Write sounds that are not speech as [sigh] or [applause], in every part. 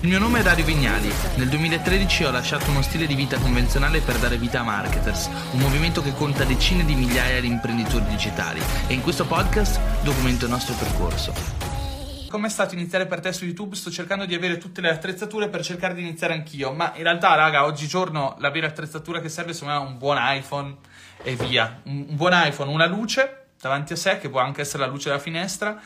Il mio nome è Dario Vignali. Nel 2013 ho lasciato uno stile di vita convenzionale per dare vita a Marketers, un movimento che conta decine di migliaia di imprenditori digitali e in questo podcast documento il nostro percorso. Come è stato iniziare per te su YouTube? Sto cercando di avere tutte le attrezzature per cercare di iniziare anch'io, ma in realtà, raga, oggigiorno la vera attrezzatura che serve secondo me è un buon iPhone e via. Un buon iPhone, una luce davanti a sé, che può anche essere la luce della finestra,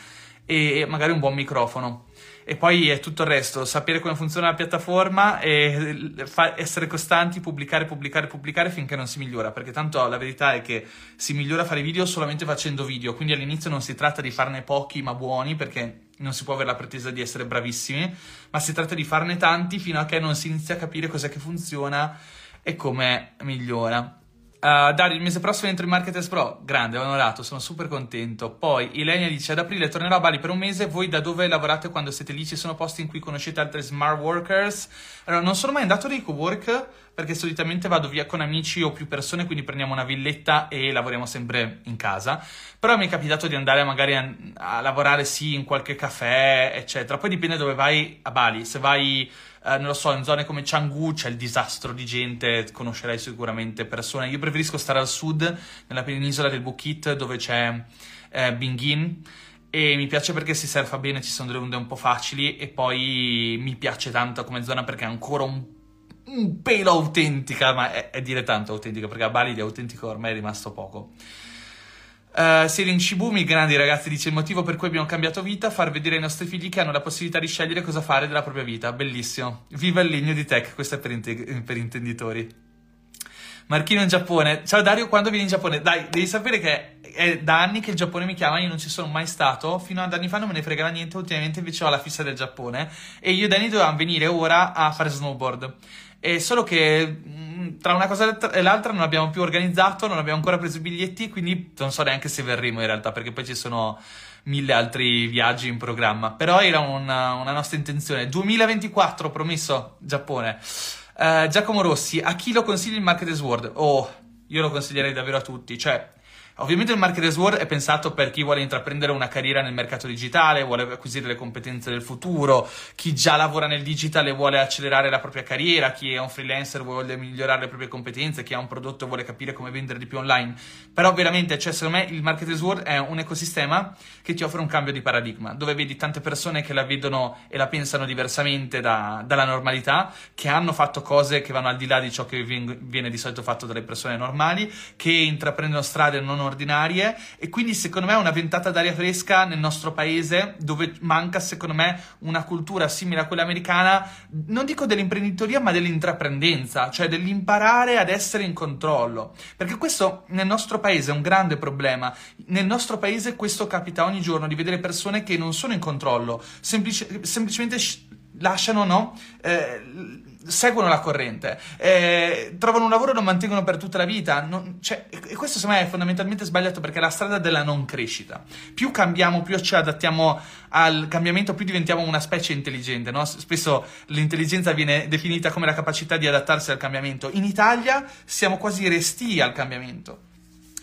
e magari un buon microfono e poi è tutto il resto, sapere come funziona la piattaforma e essere costanti, pubblicare, pubblicare, pubblicare finché non si migliora, perché tanto la verità è che si migliora fare video solamente facendo video, quindi all'inizio non si tratta di farne pochi ma buoni, perché non si può avere la pretesa di essere bravissimi, ma si tratta di farne tanti fino a che non si inizia a capire cos'è che funziona e come migliora. Uh, Dario, il mese prossimo entro in Marketers Pro. Grande, onorato, sono super contento. Poi Ilenia dice: Ad aprile tornerò a Bali per un mese. Voi da dove lavorate quando siete lì? Ci sono posti in cui conoscete altri smart workers? Allora, non sono mai andato nei co-work perché solitamente vado via con amici o più persone, quindi prendiamo una villetta e lavoriamo sempre in casa. Però mi è capitato di andare magari a, a lavorare sì in qualche caffè, eccetera. Poi dipende dove vai a Bali. Se vai eh, non lo so, in zone come Canggu c'è il disastro di gente, conoscerai sicuramente persone. Io preferisco stare al sud, nella penisola del Bukit, dove c'è eh, Bingin. E mi piace perché si surfa bene, ci sono delle onde un po' facili. E poi mi piace tanto come zona perché è ancora un, un pelo autentica, ma è, è dire tanto autentica, perché a Bali di autentico ormai è rimasto poco. Uh, Selin Shibumi, grandi ragazzi, dice il motivo per cui abbiamo cambiato vita, far vedere ai nostri figli che hanno la possibilità di scegliere cosa fare della propria vita. Bellissimo. Viva il legno di tech, questo è per, inte- per intenditori. Marchino in Giappone. Ciao Dario, quando vieni in Giappone? Dai, devi sapere che è da anni che il Giappone mi chiama, io non ci sono mai stato. Fino ad anni fa non me ne fregava niente, ultimamente invece ho la fissa del Giappone. E io e Danny dovevamo venire ora a fare snowboard. E solo che mm, tra una cosa e l'altra non abbiamo più organizzato, non abbiamo ancora preso i biglietti, quindi non so neanche se verremo in realtà, perché poi ci sono mille altri viaggi in programma. Però era una, una nostra intenzione. 2024, promesso, Giappone. Uh, Giacomo Rossi, a chi lo consigli il Market World? Oh, io lo consiglierei davvero a tutti. Cioè, Ovviamente il Marketers World è pensato per chi vuole intraprendere una carriera nel mercato digitale, vuole acquisire le competenze del futuro, chi già lavora nel digital e vuole accelerare la propria carriera, chi è un freelancer vuole migliorare le proprie competenze, chi ha un prodotto vuole capire come vendere di più online. Però veramente, cioè, secondo me il Marketers World è un ecosistema che ti offre un cambio di paradigma, dove vedi tante persone che la vedono e la pensano diversamente da, dalla normalità, che hanno fatto cose che vanno al di là di ciò che viene di solito fatto dalle persone normali, che intraprendono strade non ordinarie e quindi secondo me è una ventata d'aria fresca nel nostro paese dove manca secondo me una cultura simile a quella americana, non dico dell'imprenditoria ma dell'intraprendenza, cioè dell'imparare ad essere in controllo, perché questo nel nostro paese è un grande problema, nel nostro paese questo capita ogni giorno di vedere persone che non sono in controllo, semplice, semplicemente lasciano, no? Eh, seguono la corrente, eh, trovano un lavoro e lo mantengono per tutta la vita. Non, cioè, e questo secondo me è fondamentalmente sbagliato perché è la strada della non crescita. Più cambiamo, più ci adattiamo al cambiamento, più diventiamo una specie intelligente. No? Spesso l'intelligenza viene definita come la capacità di adattarsi al cambiamento. In Italia siamo quasi resti al cambiamento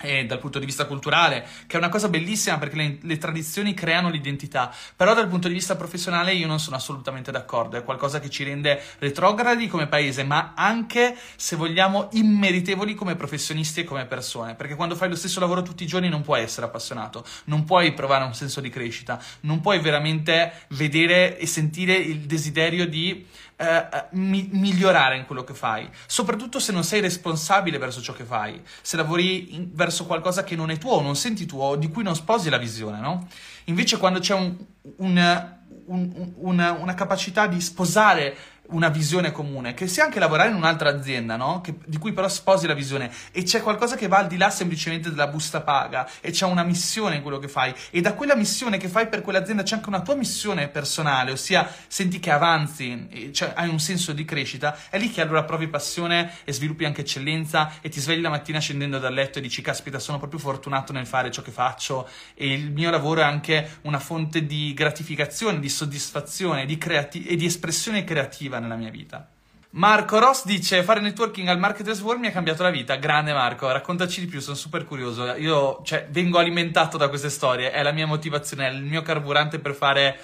e dal punto di vista culturale, che è una cosa bellissima perché le, le, tradizioni creano l'identità, però dal punto di vista professionale io non sono assolutamente d'accordo, è qualcosa che ci rende retrogradi come paese, ma anche, se vogliamo, immeritevoli come professionisti e come persone, perché quando fai lo stesso lavoro tutti i giorni non puoi essere appassionato, non puoi provare un senso di crescita, non puoi veramente vedere e sentire il desiderio di eh, eh, mi- migliorare in quello che fai, soprattutto se non sei responsabile verso ciò che fai, se lavori in- verso qualcosa che non è tuo, non senti tuo, di cui non sposi la visione, no? Invece quando c'è un, un, un, una, una capacità di sposare una visione comune, che sia anche lavorare in un'altra azienda, no? Che, di cui però sposi la visione. E c'è qualcosa che va al di là semplicemente della busta paga e c'è una missione in quello che fai. E da quella missione che fai per quell'azienda c'è anche una tua missione personale, ossia senti che avanzi, cioè hai un senso di crescita, è lì che allora provi passione e sviluppi anche eccellenza e ti svegli la mattina scendendo dal letto e dici caspita sono proprio fortunato nel fare ciò che faccio. E il mio lavoro è anche una fonte di gratificazione, di soddisfazione di creati- e di espressione creativa positiva nella mia vita. Marco Ross dice: Fare networking al Marketers World mi ha cambiato la vita. Grande Marco, raccontaci di più, sono super curioso. Io cioè, vengo alimentato da queste storie, è la mia motivazione, è il mio carburante per fare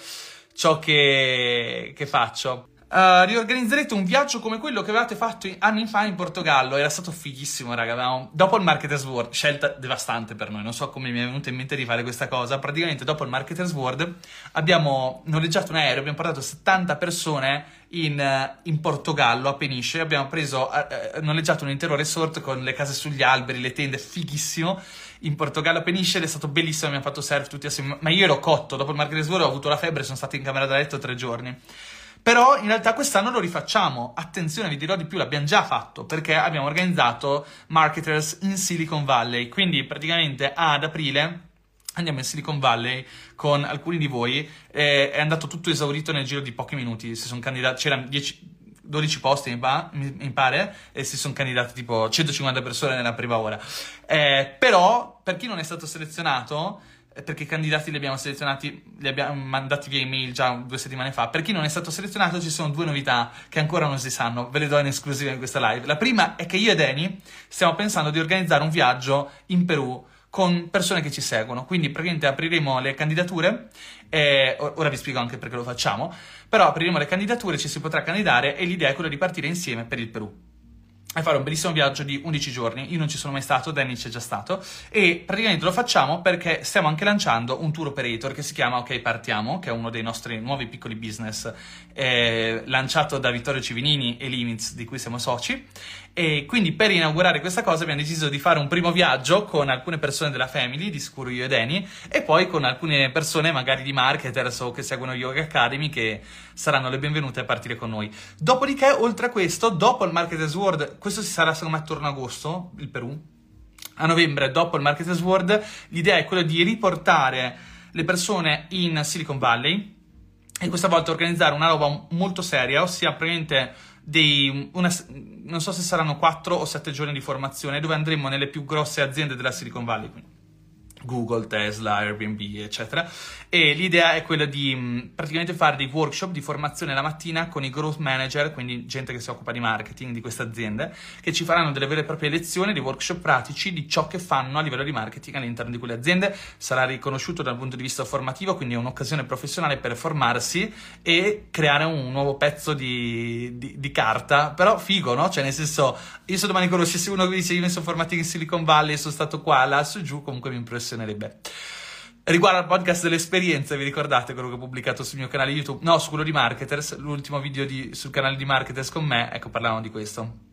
ciò che, che faccio. Uh, riorganizzerete un viaggio come quello che avevate fatto anni fa in Portogallo. Era stato fighissimo, raga. Avevamo... Dopo il Marketers World, scelta devastante per noi. Non so come mi è venuto in mente di fare questa cosa. Praticamente, dopo il Marketers World, abbiamo noleggiato un aereo. Abbiamo portato 70 persone in, uh, in Portogallo, a Peniche. Abbiamo preso, uh, noleggiato un intero resort con le case sugli alberi, le tende, fighissimo. In Portogallo a Peniche è stato bellissimo. Abbiamo fatto surf tutti assieme. Ma io ero cotto. Dopo il Marketers World ho avuto la febbre. Sono stato in camera da letto tre giorni. Però in realtà quest'anno lo rifacciamo. Attenzione, vi dirò di più, l'abbiamo già fatto perché abbiamo organizzato Marketers in Silicon Valley. Quindi praticamente ad aprile andiamo in Silicon Valley con alcuni di voi. Eh, è andato tutto esaurito nel giro di pochi minuti. Si sono candidati, c'erano 10. 12 posti mi, pa- mi, pare e si sono candidati tipo 150 persone nella prima ora. Eh, però, per chi non è stato selezionato, perché i candidati li abbiamo selezionati, li abbiamo mandati via email già due settimane fa. Per chi non è stato selezionato, ci sono due novità che ancora non si sanno, ve le do in esclusiva in questa live. La prima è che io e Dani stiamo pensando di organizzare un viaggio in Perù con persone che ci seguono. Quindi praticamente apriremo le candidature, e, ora vi spiego anche perché lo facciamo, però apriremo le candidature, ci si potrà candidare e l'idea è quella di partire insieme per il Perù e fare un bellissimo viaggio di 11 giorni. Io non ci sono mai stato, Danny c'è già stato. E praticamente lo facciamo perché stiamo anche lanciando un tour operator che si chiama Ok Partiamo, che è uno dei nostri nuovi piccoli business, eh, lanciato da Vittorio Civinini e Limits, di cui siamo soci. E quindi per inaugurare questa cosa abbiamo deciso di fare un primo viaggio con alcune persone della family, di sicuro io e Dani, e poi con alcune persone magari di marketers o che seguono Yoga Academy che saranno le benvenute a partire con noi. Dopodiché, oltre a questo, dopo il Marketers World, questo si sarà secondo me attorno a agosto, il Perù, a novembre, dopo il Marketers World, l'idea è quella di riportare le persone in Silicon Valley e questa volta organizzare una roba molto seria, ossia praticamente dei, una, non so se saranno 4 o 7 giorni di formazione dove andremo nelle più grosse aziende della Silicon Valley, quindi Google, Tesla, Airbnb, eccetera. E l'idea è quella di mh, mm, praticamente fare dei workshop di formazione la mattina con i growth manager, quindi gente che si occupa di marketing di queste aziende, che ci faranno delle vere e proprie lezioni, dei workshop pratici di ciò che fanno a livello di marketing all'interno di quelle aziende. Sarà riconosciuto dal punto di vista formativo, quindi è un'occasione professionale per formarsi e creare un nuovo pezzo di, di, di carta, però figo, no? Cioè nel senso, io se domani conoscessi uno che dice io mi sono formato in Silicon Valley, sono stato qua, là, su, giù, comunque mi impressiona funzionerebbe. Riguardo al podcast delle esperienze, vi ricordate quello che ho pubblicato sul mio canale YouTube? No, su quello di Marketers, l'ultimo video di, sul canale di Marketers con me, ecco, parlavamo di questo.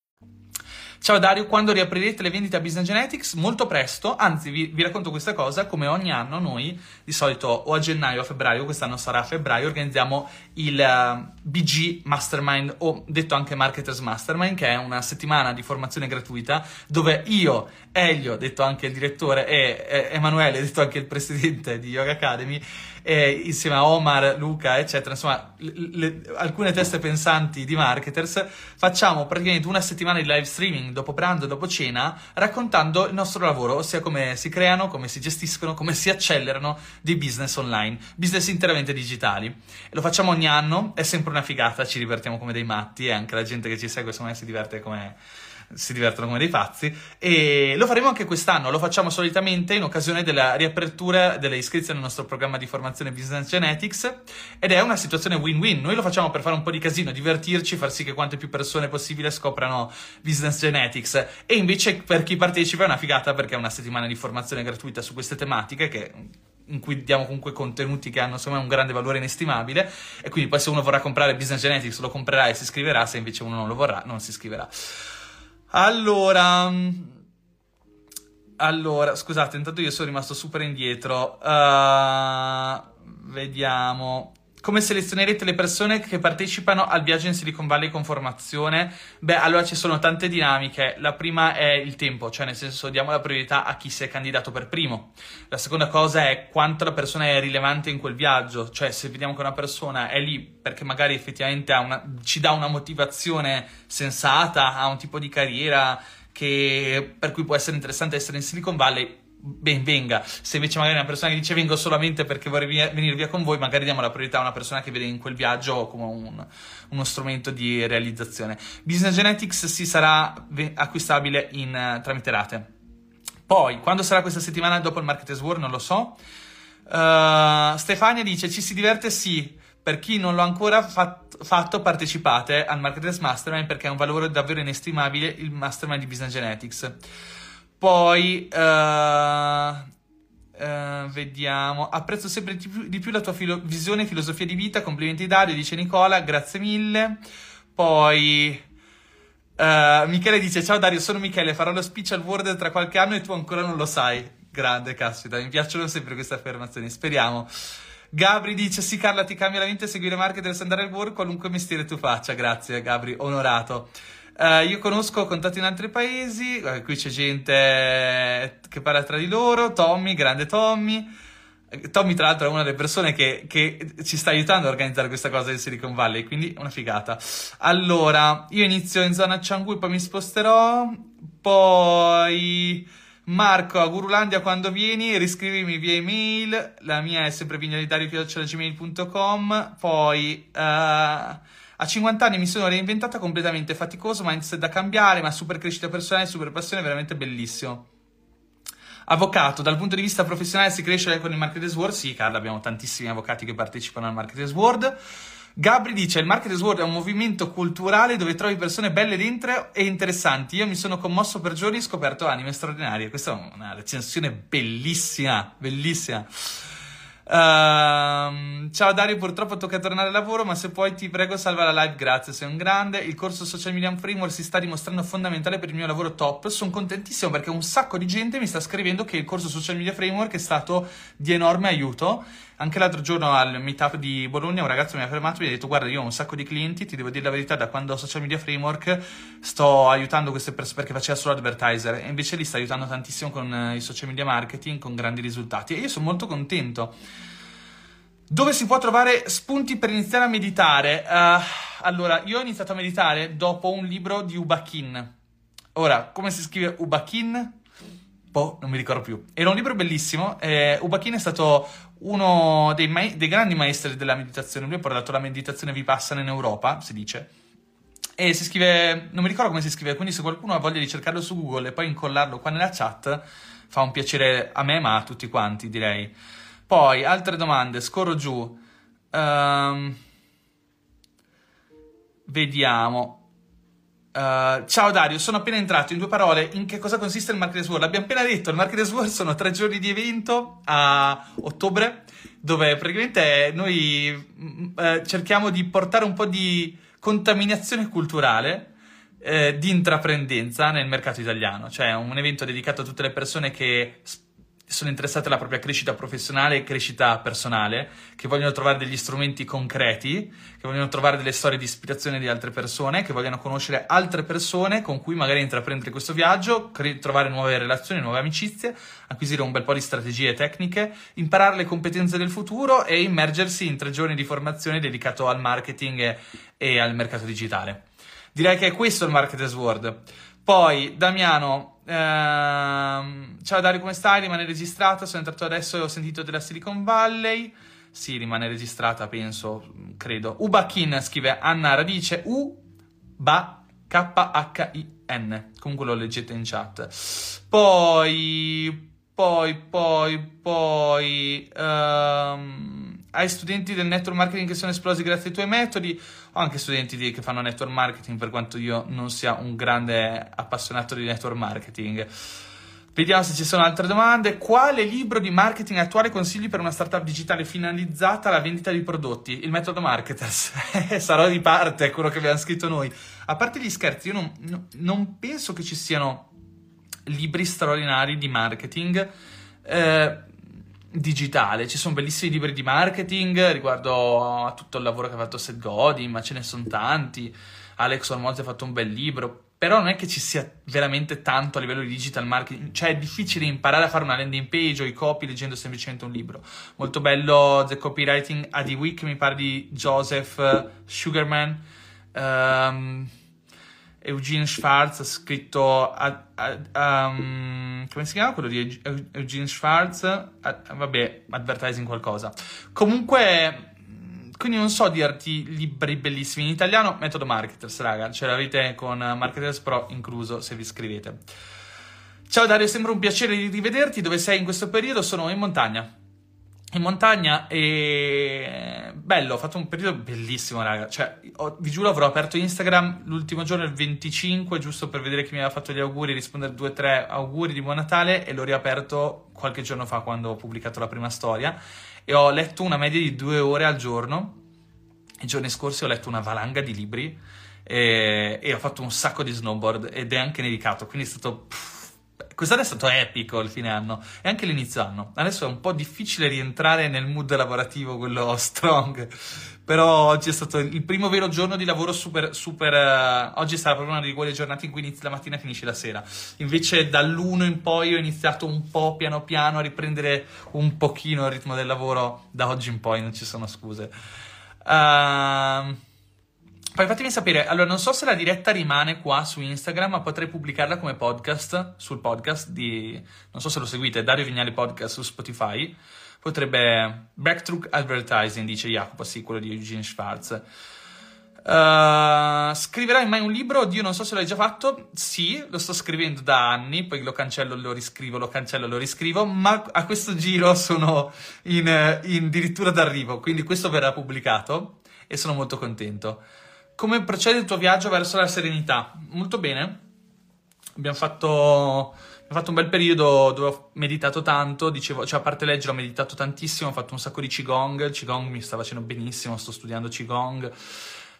Ciao Dario, quando riaprirete le vendite a Business Genetics? Molto presto, anzi vi, vi, racconto questa cosa, come ogni anno noi di solito o a gennaio o a febbraio, quest'anno sarà a febbraio, organizziamo il uh, eh, BG Mastermind o detto anche Marketers Mastermind, che è una settimana di formazione gratuita dove io, Elio, detto anche il direttore, e, e Emanuele, detto anche il presidente di Yoga Academy, eh, insieme a Omar, Luca, eccetera, insomma, le, le, alcune teste pensanti di marketers, facciamo praticamente una settimana di live streaming dopo pranzo, dopo cena, raccontando il nostro lavoro, ossia come si creano, come si gestiscono, come si accelerano dei business online, business interamente digitali. E lo facciamo ogni anno, è sempre una figata, ci divertiamo come dei matti e anche la gente che ci segue, secondo me, si diverte come si divertono come dei pazzi. E lo faremo anche quest'anno, lo facciamo solitamente in occasione della riapertura delle iscrizioni al nostro programma di formazione Business Genetics ed è una situazione win-win. Noi lo facciamo per fare un po' di casino, divertirci, far sì che quante più persone possibile scoprano Business Genetics e invece per chi partecipa è una figata perché è una settimana di formazione gratuita su queste tematiche che in cui diamo comunque contenuti che hanno secondo me un grande valore inestimabile e quindi poi se uno vorrà comprare Business Genetics lo comprerà e si iscriverà, se invece uno non lo vorrà non si iscriverà. Allora, allora, scusate, intanto io sono rimasto super indietro. Uh, vediamo. Come selezionerete le persone che partecipano al viaggio in Silicon Valley con formazione? Beh, allora ci sono tante dinamiche. La prima è il tempo, cioè nel senso diamo la priorità a chi si è candidato per primo. La seconda cosa è quanto la persona è rilevante in quel viaggio, cioè se vediamo che una persona è lì perché magari effettivamente una, ci dà una motivazione sensata, ha un tipo di carriera che, per cui può essere interessante essere in Silicon Valley, ben venga. Se invece magari una persona che dice vengo solamente perché vorrei via, venire via con voi, magari diamo la priorità a una persona che vede in quel viaggio come un, uno strumento di realizzazione. Business Genetics si sarà acquistabile in, tramite rate. Poi, quando sarà questa settimana dopo il Market World, non lo so. Uh, Stefania dice: Ci si diverte sì. Per chi non l'ha ancora fat- fatto, partecipate al Marketers Mastermind perché è un valore davvero inestimabile il Mastermind di Business Genetics. Poi uh, uh, vediamo. Apprezzo sempre di più, di più la tua filo- visione e filosofia di vita. Complimenti Dario, dice Nicola, grazie mille. Poi uh, Michele dice: Ciao Dario, sono Michele, farò lo speech al Word tra qualche anno e tu ancora non lo sai. Grande, caspita, mi piacciono sempre queste affermazioni. Speriamo. Gabri dice: Sì, Carla, ti cambia la mente seguire marketer e andare al work, qualunque mestiere tu faccia. Grazie, Gabri, onorato. Uh, io conosco contatti in altri paesi, uh, qui c'è gente che parla tra di loro, Tommy, grande Tommy. Tommy, tra l'altro, è una delle persone che, che, ci sta aiutando a organizzare questa cosa in Silicon Valley, quindi una figata. Allora, io inizio in zona Changu, poi mi sposterò, poi Marco a Gurulandia quando vieni, riscrivimi via email, la mia è sempre vignalidario.gmail.com, poi... Uh, a 50 anni mi sono reinventata completamente, faticoso, mindset da cambiare, ma super crescita personale, super passione, veramente bellissimo. Avvocato, dal punto di vista professionale si cresce con il Marketers World? Sì, Carla, abbiamo tantissimi avvocati che partecipano al Marketers World. Gabri dice: Il Marketers World è un movimento culturale dove trovi persone belle dentro e interessanti. Io mi sono commosso per giorni e scoperto anime straordinarie. Questa è una recensione bellissima, bellissima. Uh, ciao Dario, purtroppo tocca tornare al lavoro, ma se puoi ti prego salva la live, grazie, sei un grande. Il corso Social Media Framework si sta dimostrando fondamentale per il mio lavoro top. Sono contentissimo perché un sacco di gente mi sta scrivendo che il corso Social Media Framework è stato di enorme aiuto. Anche l'altro giorno al meetup di Bologna un ragazzo mi ha fermato e mi ha detto guarda io ho un sacco di clienti, ti devo dire la verità, da quando ho Social Media Framework sto aiutando queste persone perché faceva solo advertiser e invece li sta aiutando tantissimo con eh, i social media marketing con grandi risultati e io sono molto contento. Dove si può trovare spunti per iniziare a meditare? Uh, allora, io ho iniziato a meditare dopo un libro di Ubakin. Ora, come si scrive Ubakin? Boh, non mi ricordo più. Era un libro bellissimo. Eh, Ubakin è stato uno dei, ma- dei, grandi maestri della meditazione. Lui ha portato la meditazione vipassana in Europa, si dice. E si scrive, non mi ricordo come si scrive, quindi se qualcuno ha voglia di cercarlo su Google e poi incollarlo qua nella chat, fa un piacere a me, ma a tutti quanti, direi. Poi, altre domande, scorro giù. Um, vediamo. Uh, ciao Dario, sono appena entrato in due parole. In che cosa consiste il Marketers World? L'abbiamo appena detto, il Marketers World sono tre giorni di evento a ottobre, dove praticamente noi uh, cerchiamo di portare un po' di contaminazione culturale eh, di intraprendenza nel mercato italiano. Cioè un evento dedicato a tutte le persone che sono interessate alla propria crescita professionale e crescita personale, che vogliono trovare degli strumenti concreti, che vogliono trovare delle storie di ispirazione di altre persone, che vogliono conoscere altre persone con cui magari intraprendere questo viaggio, cre- trovare nuove relazioni, nuove amicizie, acquisire un bel po' di strategie tecniche, imparare le competenze del futuro e immergersi in tre giorni di formazione dedicato al marketing e, e al mercato digitale. Direi che è questo il Marketers World. Poi, Damiano, ehm, ciao Dario, come stai? Rimane registrata, sono entrato adesso e ho sentito della Silicon Valley. Sì, rimane registrata, penso, credo. Ubakin scrive Anna Radice U Ba K-H-I-N. Comunque lo leggete in chat. Poi, poi, poi, poi. Um, hai studenti del network marketing che sono esplosi grazie ai tuoi metodi, ho anche studenti di, che fanno network marketing, per quanto io non sia un grande appassionato di network marketing. Vediamo se ci sono altre domande. Quale libro di marketing attuale consigli per una startup digitale finalizzata alla vendita di prodotti? Il metodo Marketers. [laughs] Sarò di parte, è quello che abbiamo scritto noi. A parte gli scherzi, io non, no, non penso che ci siano libri straordinari di marketing. Eh, digitale. Ci sono bellissimi libri di marketing riguardo a tutto il lavoro che ha fatto Seth Godin, ma ce ne sono tanti. Alex Ormozzi ha fatto un bel libro. Però non è che ci sia veramente tanto a livello di digital marketing, cioè è difficile imparare a fare una landing page o i copy leggendo semplicemente un libro. Molto bello The Copywriting a The Week, mi pare di Joseph Sugarman. Um, Eugene Schwartz ha scritto a, a, um, come si chiama quello di Eugene Schwartz? A, vabbè advertising qualcosa. Comunque quindi non so dirti libri bellissimi. In italiano metodo marketers raga. Ce l'avete con marketers pro incluso se vi iscrivete ciao Dario sembra un piacere di rivederti. Dove sei in questo periodo? Sono in montagna. In montagna e bello, ho fatto un periodo bellissimo, raga. Cioè, ho, vi giuro, avrò aperto Instagram l'ultimo giorno, il 25, giusto per vedere chi mi aveva fatto gli auguri, rispondere due o tre auguri di buon Natale e l'ho riaperto qualche giorno fa quando ho pubblicato la prima storia e ho letto una media di due ore al giorno. I giorni scorsi ho letto una valanga di libri e, e ho fatto un sacco di snowboard ed è anche nevicato, quindi è stato... Pff, Quest'anno è stato epico il fine anno e anche l'inizio anno. Adesso è un po' difficile rientrare nel mood lavorativo, quello [laughs] strong. Però oggi è stato il primo vero giorno di lavoro super, super. Uh, oggi sarà proprio una di quelle giornate in cui inizi la mattina e finisci la sera. Invece dall'1 in poi ho iniziato un po' piano piano a riprendere un pochino il ritmo del lavoro. Da oggi in poi non ci sono scuse. Ehm. Uh, poi fatemi sapere, allora non so se la diretta rimane qua su Instagram, ma potrei pubblicarla come podcast sul podcast di, non so se lo seguite, Dario Vignali Podcast su Spotify. Potrebbe, Backtrack Advertising, dice Jacopo, sì, quello di Eugene Schwartz. Uh, scriverai mai un libro? Oddio, non so se l'hai già fatto. Sì, lo sto scrivendo da anni, poi lo cancello, lo riscrivo, lo cancello, lo riscrivo, ma a questo giro sono in, in addirittura d'arrivo, quindi questo verrà pubblicato e sono molto contento. Come procede il tuo viaggio verso la serenità? Molto bene. Abbiamo fatto, abbiamo fatto un bel periodo dove ho meditato tanto, dicevo, cioè a parte leggere ho meditato tantissimo, ho fatto un sacco di Qigong, il Qigong mi sta facendo benissimo, sto studiando Qigong.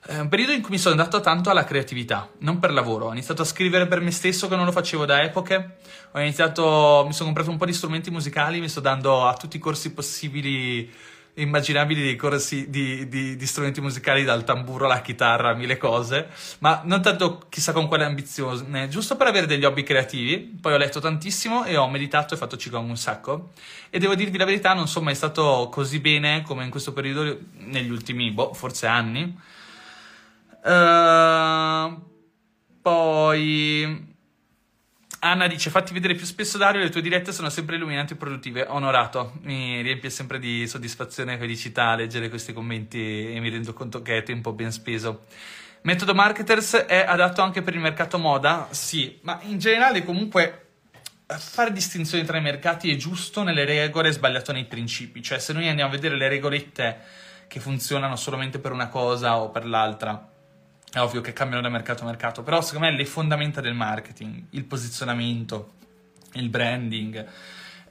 È un periodo in cui mi sono dato tanto alla creatività, non per lavoro. Ho iniziato a scrivere per me stesso che non lo facevo da epoche. Ho iniziato, mi sono comprato un po' di strumenti musicali, mi sto dando a tutti i corsi possibili immaginabili dei corsi di, di, di, strumenti musicali dal tamburo alla chitarra, mille cose, ma non tanto chissà con quale ambizione, giusto per avere degli hobby creativi. Poi ho letto tantissimo e ho meditato e fatto Qigong un sacco. E devo dirvi la verità, non sono mai stato così bene come in questo periodo negli ultimi, boh, forse anni. Uh, poi Anna dice: Fatti vedere più spesso, Dario. Le tue dirette sono sempre illuminanti e produttive. Onorato, mi riempie sempre di soddisfazione e felicità leggere questi commenti e mi rendo conto che è tempo ben speso. Metodo Marketers è adatto anche per il mercato moda? Sì, ma in generale, comunque, fare distinzioni tra i mercati è giusto nelle regole e sbagliato nei principi. Cioè, se noi andiamo a vedere le regolette che funzionano solamente per una cosa o per l'altra è ovvio che cambiano da mercato a mercato, però secondo me le fondamenta del marketing, il posizionamento, il branding,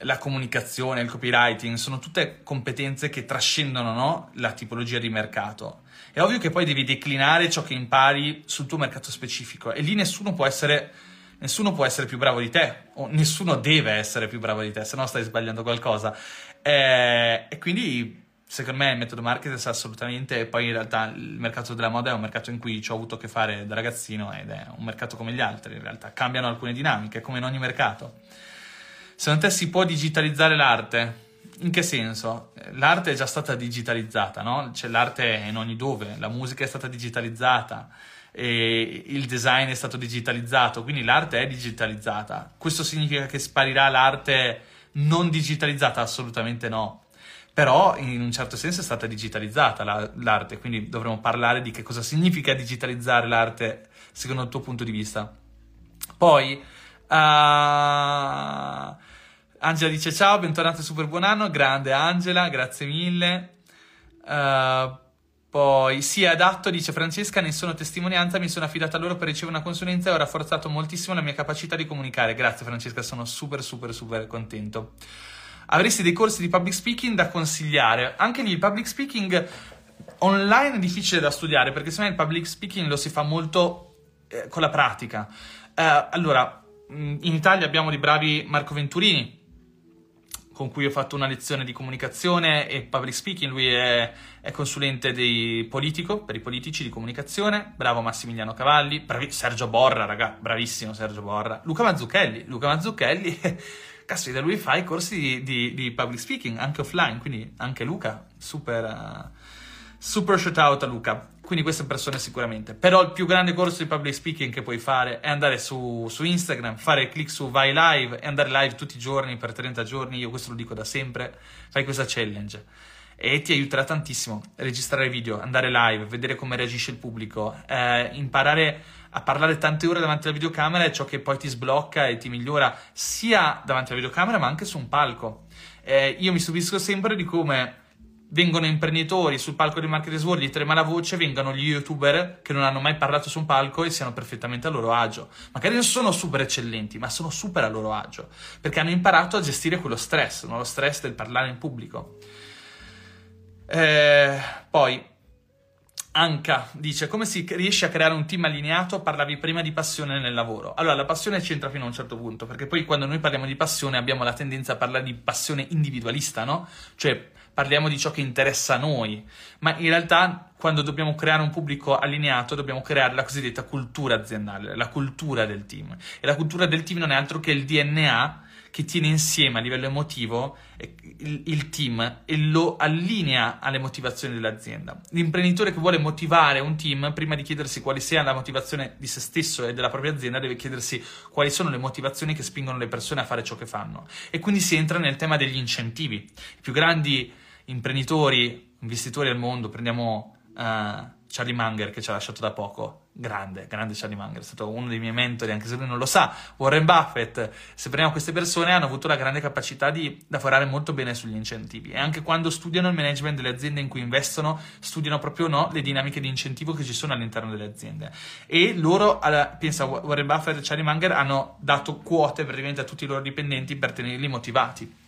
la comunicazione, il copywriting, sono tutte competenze che trascendono no? la tipologia di mercato. È ovvio che poi devi declinare ciò che impari sul tuo mercato specifico e lì nessuno può essere, nessuno può essere più bravo di te o nessuno deve essere più bravo di te, se no stai sbagliando qualcosa. E, e quindi secondo me il metodo marketing assolutamente, e poi in realtà il mercato della moda è un mercato in cui ci ho avuto a che fare da ragazzino ed è un mercato come gli altri in realtà, cambiano alcune dinamiche come in ogni mercato. Secondo te si può digitalizzare l'arte? In che senso? L'arte è già stata digitalizzata, no? Cioè l'arte in ogni dove, la musica è stata digitalizzata, il design è stato digitalizzato, quindi l'arte è digitalizzata. Questo significa che sparirà l'arte non digitalizzata? Assolutamente no però in un certo senso è stata digitalizzata la, l'arte, quindi dovremmo parlare di che cosa significa digitalizzare l'arte secondo il tuo punto di vista. Poi, uh, Angela dice ciao, bentornata, super buon anno, grande Angela, grazie mille. Uh, poi, sì, è adatto, dice Francesca, ne sono testimonianza, mi sono affidata a loro per ricevere una consulenza e ho rafforzato moltissimo la mia capacità di comunicare. Grazie Francesca, sono super, super, super contento avresti dei corsi di public speaking da consigliare. Anche lì il public speaking online è difficile da studiare perché secondo me il public speaking lo si fa molto eh, con la pratica. Eh, allora, mm, in Italia abbiamo dei bravi Marco Venturini, con cui ho fatto una lezione di comunicazione e public speaking, lui è, è consulente di politico, per i politici di comunicazione, bravo Massimiliano Cavalli, bravi, Sergio Borra, raga, bravissimo Sergio Borra, Luca Mazzucchelli, Luca Mazzucchelli, [laughs] caspita, lui fa i corsi di, di, di, public speaking, anche offline, quindi anche Luca, super, uh, super shout out a Luca quindi queste persone sicuramente. Però il più grande corso di public speaking che puoi fare è andare su, su, Instagram, fare clic su vai live e andare live tutti i giorni per 30 giorni. Io questo lo dico da sempre. Fai questa challenge e ti aiuterà tantissimo. Registrare video, andare live, vedere come reagisce il pubblico, eh, imparare a parlare tante ore davanti alla videocamera è ciò che poi ti sblocca e ti migliora sia davanti alla videocamera ma anche su un palco. Eh, io mi stupisco sempre di come vengono imprenditori sul palco di Marketers World di trema la voce, vengano gli youtuber che non hanno mai parlato su un palco e siano perfettamente a loro agio. Magari non sono super eccellenti, ma sono super a loro agio, perché hanno imparato a gestire quello stress, no? lo stress del parlare in pubblico. Eh, poi, Anka dice come si riesce a creare un team allineato? Parlavi prima di passione nel lavoro. Allora, la passione c'entra fino a un certo punto, perché poi quando noi parliamo di passione abbiamo la tendenza a parlare di passione individualista, no? Cioè parliamo di ciò che interessa a noi, ma in realtà quando dobbiamo creare un pubblico allineato dobbiamo creare la cosiddetta cultura aziendale, la cultura del team. E la cultura del team non è altro che il DNA che tiene insieme a livello emotivo il, il, team e lo allinea alle motivazioni dell'azienda. L'imprenditore che vuole motivare un team, prima di chiedersi quale sia la motivazione di se stesso e della propria azienda, deve chiedersi quali sono le motivazioni che spingono le persone a fare ciò che fanno. E quindi si entra nel tema degli incentivi. I più grandi imprenditori, investitori al mondo, prendiamo uh, Charlie Munger che ci ha lasciato da poco, grande, grande Charlie Munger, è stato uno dei miei mentori, anche se lui non lo sa, Warren Buffett, se prendiamo queste persone hanno avuto la grande capacità di lavorare molto bene sugli incentivi. E anche quando studiano il management delle aziende in cui investono, studiano proprio no, le dinamiche di incentivo che ci sono all'interno delle aziende. E loro, pensa Warren Buffett e Charlie Munger, hanno dato quote praticamente a tutti i loro dipendenti per tenerli motivati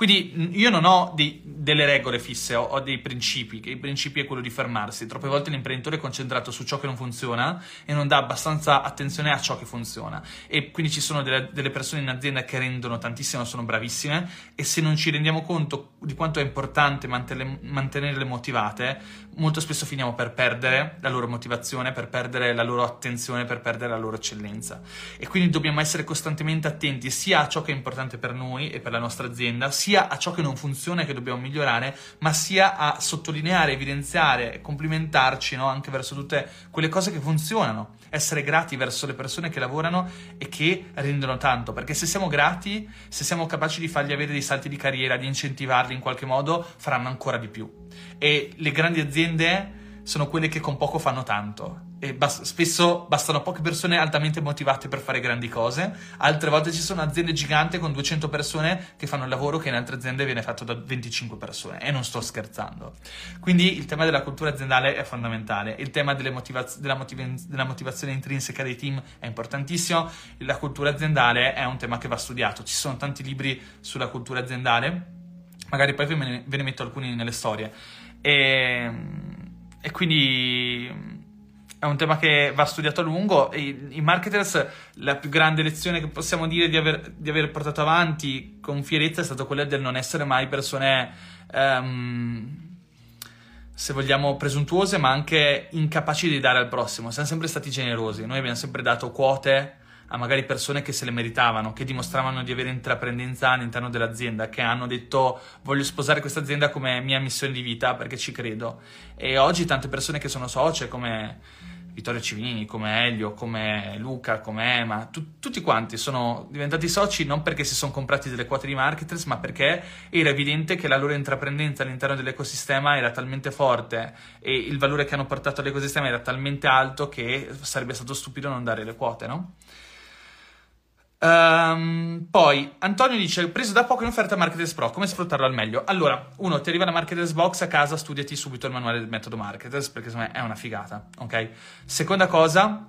quindi io non ho dei, delle regole fisse, ho, ho, dei principi, che il principio è quello di fermarsi. Troppe volte l'imprenditore è concentrato su ciò che non funziona e non dà abbastanza attenzione a ciò che funziona. E quindi ci sono delle, delle persone in azienda che rendono tantissimo, sono bravissime e se non ci rendiamo conto di quanto è importante mantenerle, mantenerle motivate, molto spesso finiamo per perdere la loro motivazione, per perdere la loro attenzione, per perdere la loro eccellenza. E quindi dobbiamo essere costantemente attenti sia a ciò che è importante per noi e per la nostra azienda, sia sia a ciò che non funziona e che dobbiamo migliorare, ma sia a sottolineare, evidenziare complimentarci no? anche verso tutte quelle cose che funzionano. Essere grati verso le persone che lavorano e che rendono tanto, perché se siamo grati, se siamo capaci di fargli avere dei salti di carriera, di incentivarli in qualche modo, faranno ancora di più. E le grandi aziende sono quelle che con poco fanno tanto. Bas- spesso bastano poche persone altamente motivate per fare grandi cose, altre volte ci sono aziende giganti con 200 persone che fanno il lavoro che in altre aziende viene fatto da 25 persone, e non sto scherzando. Quindi il tema della cultura aziendale è fondamentale, il tema motivaz- della, motiv- della motivazione intrinseca dei team è importantissimo, la cultura aziendale è un tema che va studiato, ci sono tanti libri sulla cultura aziendale, magari poi ve ne, ve ne metto alcuni nelle storie. E e quindi è un tema che va studiato a lungo. E I marketers, la più grande lezione che possiamo dire di aver, di aver portato avanti con fierezza è stata quella del non essere mai persone, um, se vogliamo, presuntuose, ma anche incapaci di dare al prossimo. Siamo sempre stati generosi. Noi abbiamo sempre dato quote a magari persone che se le meritavano, che dimostravano di avere intraprendenza all'interno dell'azienda, che hanno detto voglio sposare questa azienda come mia missione di vita perché ci credo. E oggi tante persone che sono socie come Vittorio Civini, come Elio, come Luca, come Emma, tu, tutti quanti sono diventati soci non perché si sono comprati delle quote di marketers, ma perché era evidente che la loro intraprendenza all'interno dell'ecosistema era talmente forte e il valore che hanno portato all'ecosistema era talmente alto che sarebbe stato stupido non dare le quote, no? Um, poi Antonio dice: Preso da poco in offerta Marketers Pro, come sfruttarlo al meglio? Allora, uno, ti arriva la Marketers Box a casa, studiati subito il manuale del metodo Marketers, perché secondo me è una figata, ok? Seconda cosa,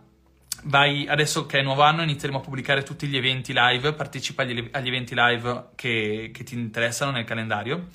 vai adesso che è nuovo anno, inizieremo a pubblicare tutti gli eventi live, partecipa agli, agli eventi live che, che ti interessano nel calendario.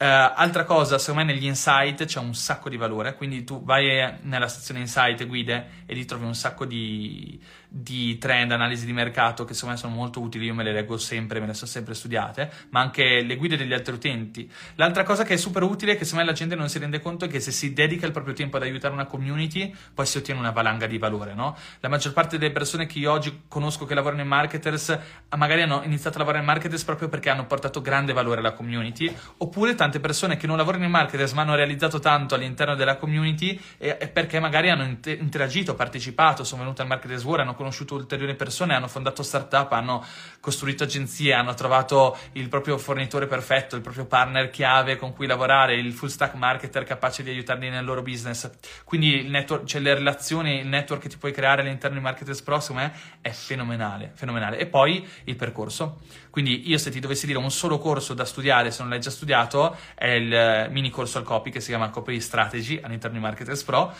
Uh, altra cosa, secondo me negli insight c'è un sacco di valore, quindi tu vai nella sezione insight, guide, e lì trovi un sacco di, di trend, analisi di mercato che secondo me sono molto utili, io me le leggo sempre, me le sono sempre studiate, ma anche le guide degli altri utenti. L'altra cosa che è super utile, che secondo me la gente non si rende conto, è che se si dedica il proprio tempo ad aiutare una community, poi si ottiene una valanga di valore, no? La maggior parte delle persone che io oggi conosco che lavorano in marketers, magari hanno iniziato a lavorare in marketers proprio perché hanno portato grande valore alla community, oppure tante persone che non lavorano in marketers ma hanno realizzato tanto all'interno della community e, e perché magari hanno interagito, partecipato, sono venute al marketers war, hanno conosciuto ulteriori persone, hanno fondato startup, hanno costruito agenzie, hanno trovato il proprio fornitore perfetto, il proprio partner chiave con cui lavorare, il full stack marketer capace di aiutarli nel loro business. Quindi network, cioè le relazioni, il network che ti puoi creare all'interno di Marketers Pro, secondo me, è fenomenale, fenomenale. E poi il percorso. Quindi io se ti dovessi dire un solo corso da studiare, se non l'hai già studiato, è il mini corso al copy che si chiama Copy Strategy all'interno di Marketers Pro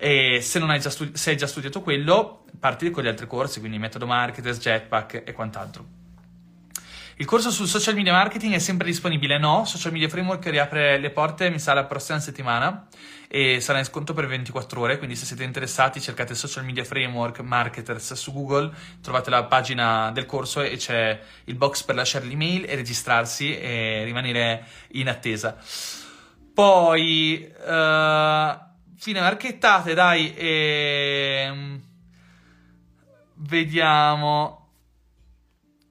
e se, non hai già, studi- se hai già studiato quello, parti con gli altri corsi, quindi metodo marketers, jetpack e quant'altro. Il corso sul social media marketing è sempre disponibile? No, Social Media Framework riapre le porte, mi sa, la prossima settimana e sarà in sconto per 24 ore, quindi se siete interessati cercate Social Media Framework Marketers su Google, trovate la pagina del corso e c'è il box per lasciare l'email e registrarsi e rimanere in attesa. Poi... Uh, fine marchettate, dai. E... Ehm, vediamo.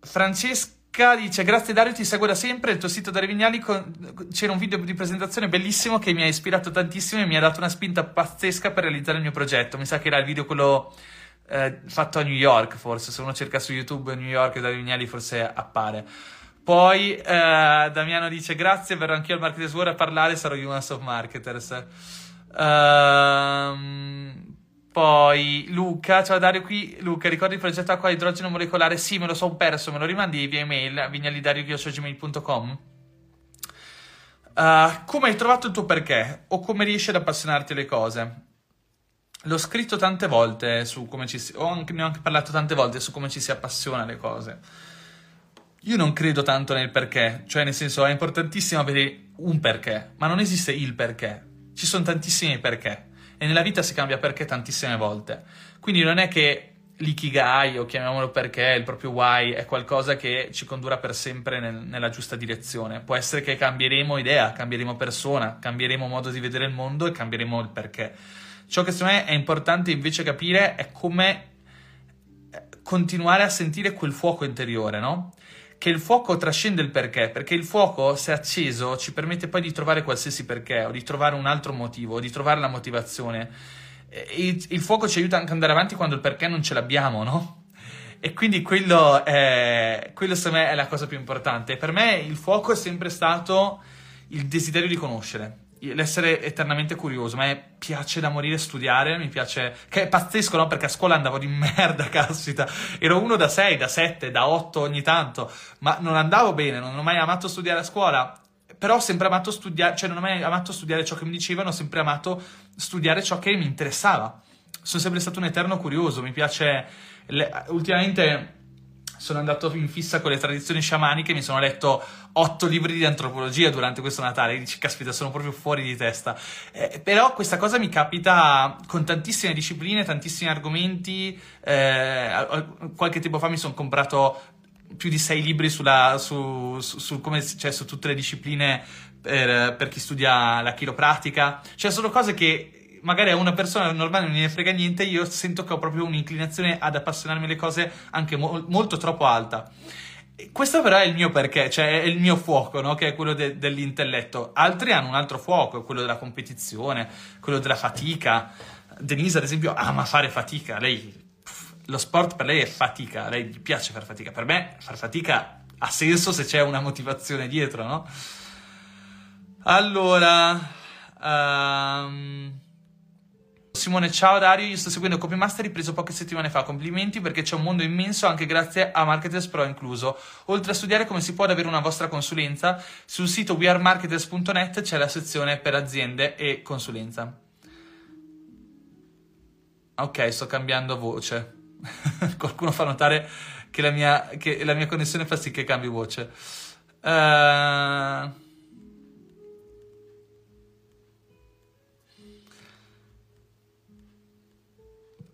Francesca dice: Grazie Dario, ti seguo da sempre. Il tuo sito Dario Vignali con... c'era un video di presentazione bellissimo che mi ha ispirato tantissimo e mi ha dato una spinta pazzesca per realizzare il mio progetto. Mi sa che era il video quello eh, fatto a New York, forse. Se uno cerca su YouTube New York Dario Vignali, forse appare. Poi eh, Damiano dice: Grazie, verrò anch'io al Marketers War a parlare. Sarò Humans of Marketers. Ehm, poi Luca, ciao Dario qui. Luca, ricordi il progetto acqua idrogeno molecolare? Sì, me lo sono perso, me lo rimandi via email a vignalidario.gmail.com uh, eh, Come hai trovato il tuo perché? O come riesci ad appassionarti alle cose? L'ho scritto tante volte su come ci si... Anche, ne ho anche parlato tante volte su come ci si appassiona alle cose. Io non credo tanto nel perché, cioè nel senso è importantissimo avere un perché, ma non esiste il perché ci sono tantissimi perché e nella vita si cambia perché tantissime volte. Quindi non è che l'ikigai o chiamiamolo perché, il proprio why è qualcosa che ci condurrà per sempre nel, nella giusta direzione. Può essere che cambieremo idea, cambieremo persona, cambieremo modo di vedere il mondo e cambieremo il perché. Ciò che secondo me è importante invece capire è come eh, continuare a sentire quel fuoco interiore, no? Che il fuoco trascende il perché, perché il fuoco, se acceso, ci permette poi di trovare qualsiasi perché, o di trovare un altro motivo, o di trovare la motivazione. Il, il fuoco ci aiuta anche ad andare avanti quando il perché non ce l'abbiamo, no? E quindi quello, è, quello secondo me è la cosa più importante. Per me il fuoco è sempre stato il desiderio di conoscere l'essere eternamente curioso. A me piace da morire studiare, mi piace. Che è pazzesco, no? Perché a scuola andavo di [laughs] merda, caspita. Ero uno da 6, da 7, da 8 ogni tanto, ma non andavo bene, non ho mai amato studiare a scuola. Però ho sempre amato studiare, cioè non ho mai amato studiare ciò che mi dicevano, ho sempre amato studiare ciò che mi interessava. Sono sempre stato un eterno curioso, mi piace. Le... ultimamente sono andato in fissa con le tradizioni sciamaniche, mi sono letto otto libri di antropologia durante questo Natale, e dici, caspita, sono proprio fuori di testa. Eh, però questa cosa mi capita con tantissime discipline, tantissimi argomenti. Eh, qualche tempo fa mi sono comprato più di sei libri sulla, su, su, su, come, cioè, su tutte le discipline per, per chi studia la chiropratica. Cioè, sono cose che magari a una persona normale non ne frega niente, io sento che ho proprio un'inclinazione ad appassionarmi alle cose anche mo- molto troppo alta. Questo però è il mio perché, cioè è il mio fuoco, no? che è quello de- dell'intelletto. Altri hanno un altro fuoco, quello della competizione, quello della fatica. Denise, ad esempio, ama fare fatica. Lei, lo sport per lei è fatica, lei gli piace fare fatica. Per me, fare fatica ha senso se c'è una motivazione dietro, no? Allora. Um... Simone, ciao Dario, io sto seguendo Copy Master ripreso poche settimane fa, complimenti perché c'è un mondo immenso anche grazie a Marketers Pro incluso. Oltre a studiare come si può ad avere una vostra consulenza, sul sito wearemarketers.net c'è la sezione per aziende e consulenza. Ok, sto cambiando voce. [laughs] Qualcuno fa notare che la, mia, che la mia connessione fa sì che cambi voce. Uh...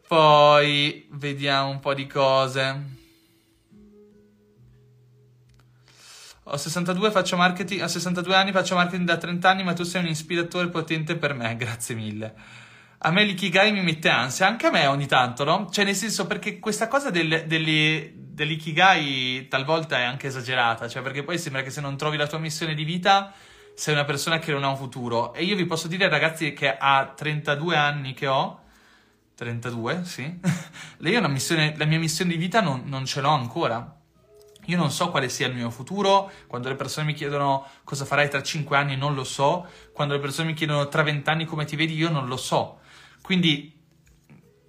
Poi vediamo un po' di cose. Ho 62, faccio marketing, a 62 anni faccio marketing da 30 anni, ma tu sei un ispiratore potente per me, [laughs] grazie mille. A me l'ikigai mi mette ansia, anche a me ogni tanto, no? Cioè, nel senso, perché questa cosa del, delle, dell'ikigai talvolta è anche esagerata, cioè, perché poi sembra che se non trovi la tua missione di vita sei una persona che non ha un futuro. E io vi posso dire, ragazzi, che a 32 anni che ho, 32, sì, lei una missione, la mia missione di vita non, non ce l'ho ancora. Io non so quale sia il mio futuro, quando le persone mi chiedono cosa farai tra 5 anni non lo so, quando le persone mi chiedono tra 20 anni come ti vedi io non lo so. Quindi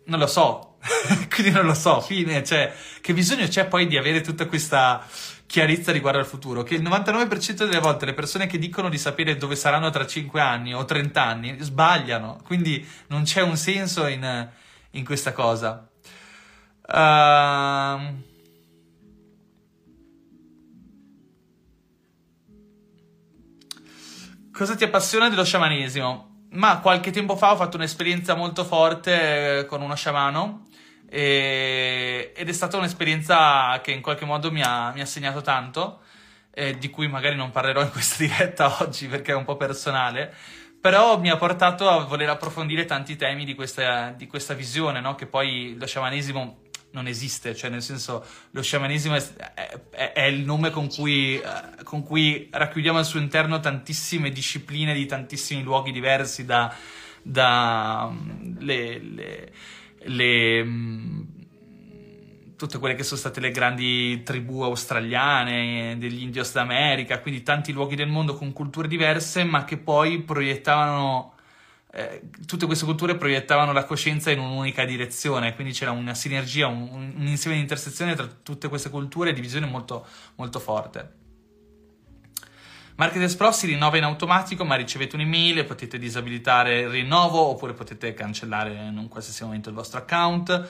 non lo so, [laughs] quindi non lo so, fine, cioè che bisogno c'è poi di avere tutta questa chiarezza riguardo al futuro, che il 99% delle volte le persone che dicono di sapere dove saranno tra 5 anni o 30 anni sbagliano, quindi non c'è un senso in, in questa cosa. Uh, Cosa ti appassiona dello sciamanesimo? Ma qualche tempo fa ho fatto un'esperienza molto forte eh, con uno sciamano e... ed è stata un'esperienza che in qualche modo mi ha, mi ha segnato tanto, eh, di cui magari non parlerò in questa [laughs] diretta oggi perché è un po' personale, però mi ha portato a voler approfondire tanti temi di questa, di questa visione, no? che poi lo sciamanesimo non esiste, cioè nel senso lo sciamanesimo è, è, è il nome con cui, uh, con cui, racchiudiamo al suo interno tantissime discipline di tantissimi luoghi diversi da, da um, le, le, le um, tutte quelle che sono state le grandi tribù australiane, degli indios d'America, quindi tanti luoghi del mondo con culture diverse, ma che poi proiettavano eh, tutte queste culture proiettavano la coscienza in un'unica direzione, quindi c'era una sinergia, un, un insieme di intersezioni tra tutte queste culture e divisione molto, molto forte. Market Pro si rinnova in automatico, ma ricevete un'email potete disabilitare il rinnovo oppure potete cancellare in un qualsiasi momento il vostro account.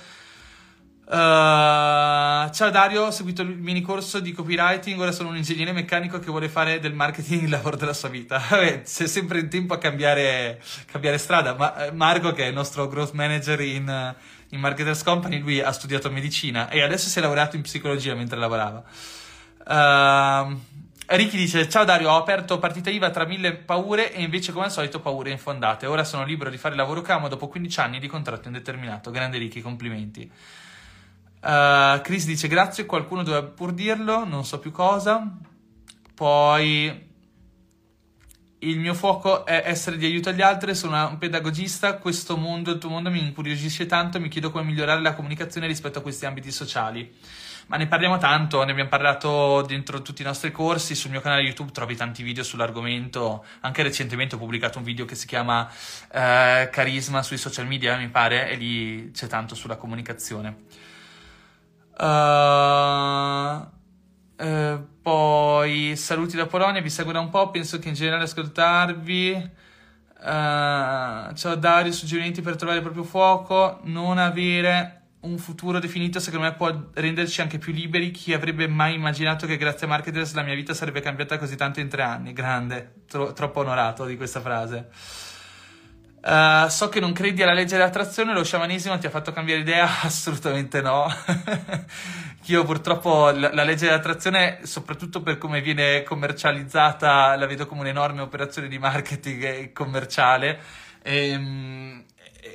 Uh, ciao Dario, ho seguito il mini corso di copywriting, ora sono un ingegnere meccanico che vuole fare del marketing il lavoro della sua vita. [laughs] Vabbè, c'è sempre in tempo a cambiare, cambiare strada, ma eh, Marco che è il nostro growth manager in, in Marketers Company, lui ha studiato medicina e adesso si è laureato in psicologia mentre lavorava. Uh, Ricky dice: Ciao Dario, ho aperto partita IVA tra mille paure e invece, come al solito, paure infondate. Ora sono libero di fare il lavoro che amo dopo 15 anni di contratto indeterminato. Grande Ricky, complimenti. Uh, Chris dice grazie, qualcuno doveva pur dirlo, non so più cosa. Poi il mio fuoco è essere di aiuto agli altri, sono un pedagogista, questo mondo, il tuo mondo mi incuriosisce tanto, mi chiedo come migliorare la comunicazione rispetto a questi ambiti sociali. Ma ne parliamo tanto, ne abbiamo parlato dentro tutti i nostri corsi, sul mio canale YouTube trovi tanti video sull'argomento, anche recentemente ho pubblicato un video che si chiama eh, Carisma sui social media, mi pare, e lì c'è tanto sulla comunicazione. Uh, uh, poi saluti da Polonia, vi seguo da un po', penso che in generale ascoltarvi. Uh, ciao Dario, suggerimenti per trovare il proprio fuoco, non avere un futuro definito secondo me può renderci anche più liberi. Chi avrebbe mai immaginato che grazie a Marketers la mia vita sarebbe cambiata così tanto in tre anni? Grande, tro- troppo onorato di questa frase. Uh, so che non credi alla legge dell'attrazione, lo sciamanesimo ti ha fatto cambiare idea? [laughs] Assolutamente no. [laughs] Io purtroppo la, la, legge dell'attrazione, soprattutto per come viene commercializzata, la vedo come un'enorme operazione di marketing commerciale. E, ehm,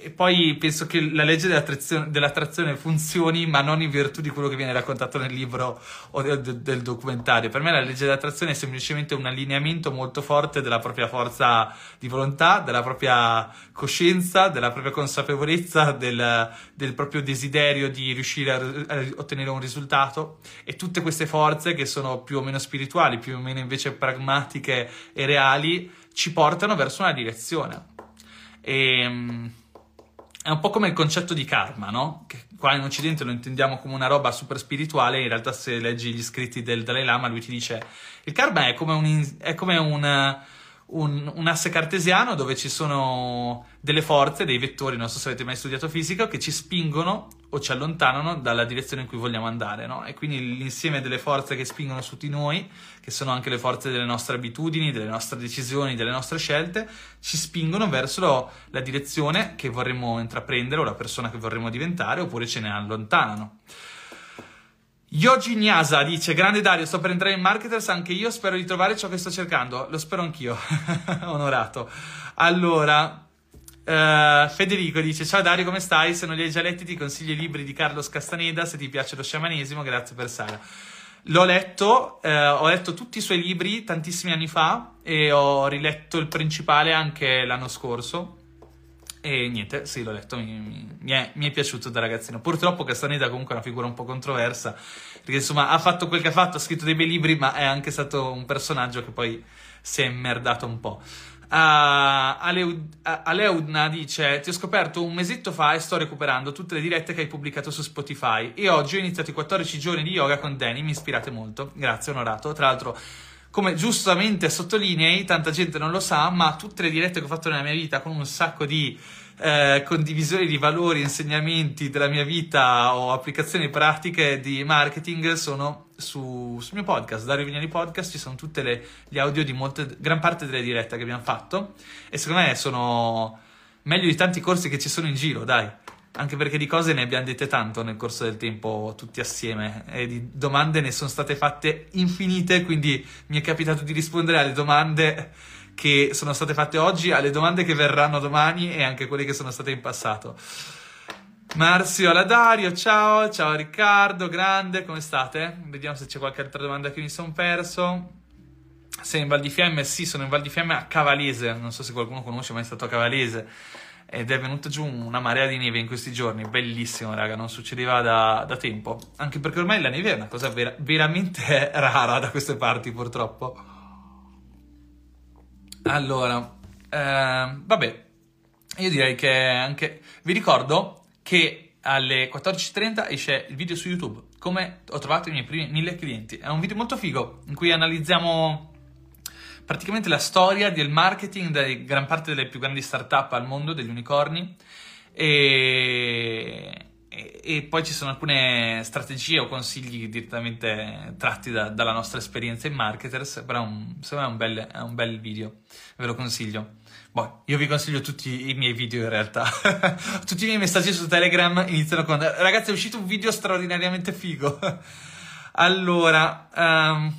e poi penso che la legge dell'attrazione, funzioni, ma non in virtù di quello che viene raccontato nel libro o del, del, documentario. Per me la legge dell'attrazione è semplicemente un allineamento molto forte della propria forza di volontà, della propria coscienza, della propria consapevolezza, del, del proprio desiderio di riuscire a, a ottenere un risultato e tutte queste forze che sono più o meno spirituali, più o meno invece pragmatiche e reali, ci portano verso una direzione. E, ehm, è un po' come il concetto di karma, no? Che qua in Occidente lo intendiamo come una roba super spirituale, in realtà se leggi gli scritti del Dalai Lama lui ti dice il karma è come un, è come un, un, un, asse cartesiano dove ci sono delle forze, dei vettori, non so se avete mai studiato fisica, che ci spingono o ci allontanano dalla direzione in cui vogliamo andare, no? E quindi l'insieme delle forze che spingono su di noi, che sono anche le forze delle nostre abitudini, delle nostre decisioni, delle nostre scelte, ci spingono verso la direzione che vorremmo intraprendere o la persona che vorremmo diventare, oppure ce ne allontanano. Yoji Nyasa dice: Grande Dario, sto per entrare in marketers anche io. Spero di trovare ciò che sto cercando. Lo spero anch'io. [laughs] Onorato. Allora, uh, Federico dice: Ciao Dario, come stai? Se non li hai già letti, ti consiglio i libri di Carlos Castaneda. Se ti piace lo sciamanesimo, grazie per Sara. L'ho letto, eh, ho letto tutti i suoi libri tantissimi anni fa e ho riletto il principale anche l'anno scorso. E niente, sì, l'ho letto, mi, mi, è, mi, è, piaciuto da ragazzino. Purtroppo Castaneda comunque è una figura un po' controversa, perché insomma ha fatto quel che ha fatto, ha scritto dei bei libri, ma è anche stato un personaggio che poi si è immerdato un po'. Uh, Aleud- Aleudna dice: Ti ho scoperto un mesetto fa e sto recuperando tutte le dirette che hai pubblicato su Spotify. E oggi ho iniziato i 14 giorni di yoga con Danny. Mi ispirate molto. Grazie, onorato. Tra l'altro, come giustamente sottolinei, tanta gente non lo sa, ma tutte le dirette che ho fatto nella mia vita con un sacco di eh, condivisioni di valori, insegnamenti della mia vita o applicazioni pratiche di marketing sono su, sul mio podcast, Dario Vignali Podcast, ci sono tutti gli audio di molte, gran parte delle dirette che abbiamo fatto. E secondo me sono meglio di tanti corsi che ci sono in giro, dai anche perché di cose ne abbiamo dette tanto nel corso del tempo tutti assieme e di domande ne sono state fatte infinite, quindi mi è capitato di rispondere alle domande che sono state fatte oggi, alle domande che verranno domani e anche quelle che sono state in passato. Marzio alla Dario, ciao, ciao Riccardo, grande, come state? Vediamo se c'è qualche altra domanda che mi sono perso. Sei in Val di Fiemme? Sì, sono in Val di Fiemme a Cavalese, non so se qualcuno conosce, ma è stato a Cavalese ed è venuta giù una marea di neve in questi giorni, bellissimo raga, non succedeva da, da tempo, anche perché ormai la neve è una cosa vera- veramente [laughs] rara da queste parti purtroppo. Allora, eh, vabbè, io direi che anche... Vi ricordo che alle 14.30 esce il video su YouTube, come ho trovato i miei primi mille clienti. È un video molto figo, in cui analizziamo praticamente la storia del marketing di gran parte delle più grandi startup al mondo, degli unicorni, e, e, e poi ci sono alcune strategie o consigli direttamente tratti da, dalla nostra esperienza in marketers, però un, secondo me è un, bel, è un bel video, ve lo consiglio. Boh, io vi consiglio tutti i miei video in realtà. [laughs] tutti i miei messaggi su Telegram iniziano con ragazzi è uscito un video straordinariamente figo. [laughs] allora, um,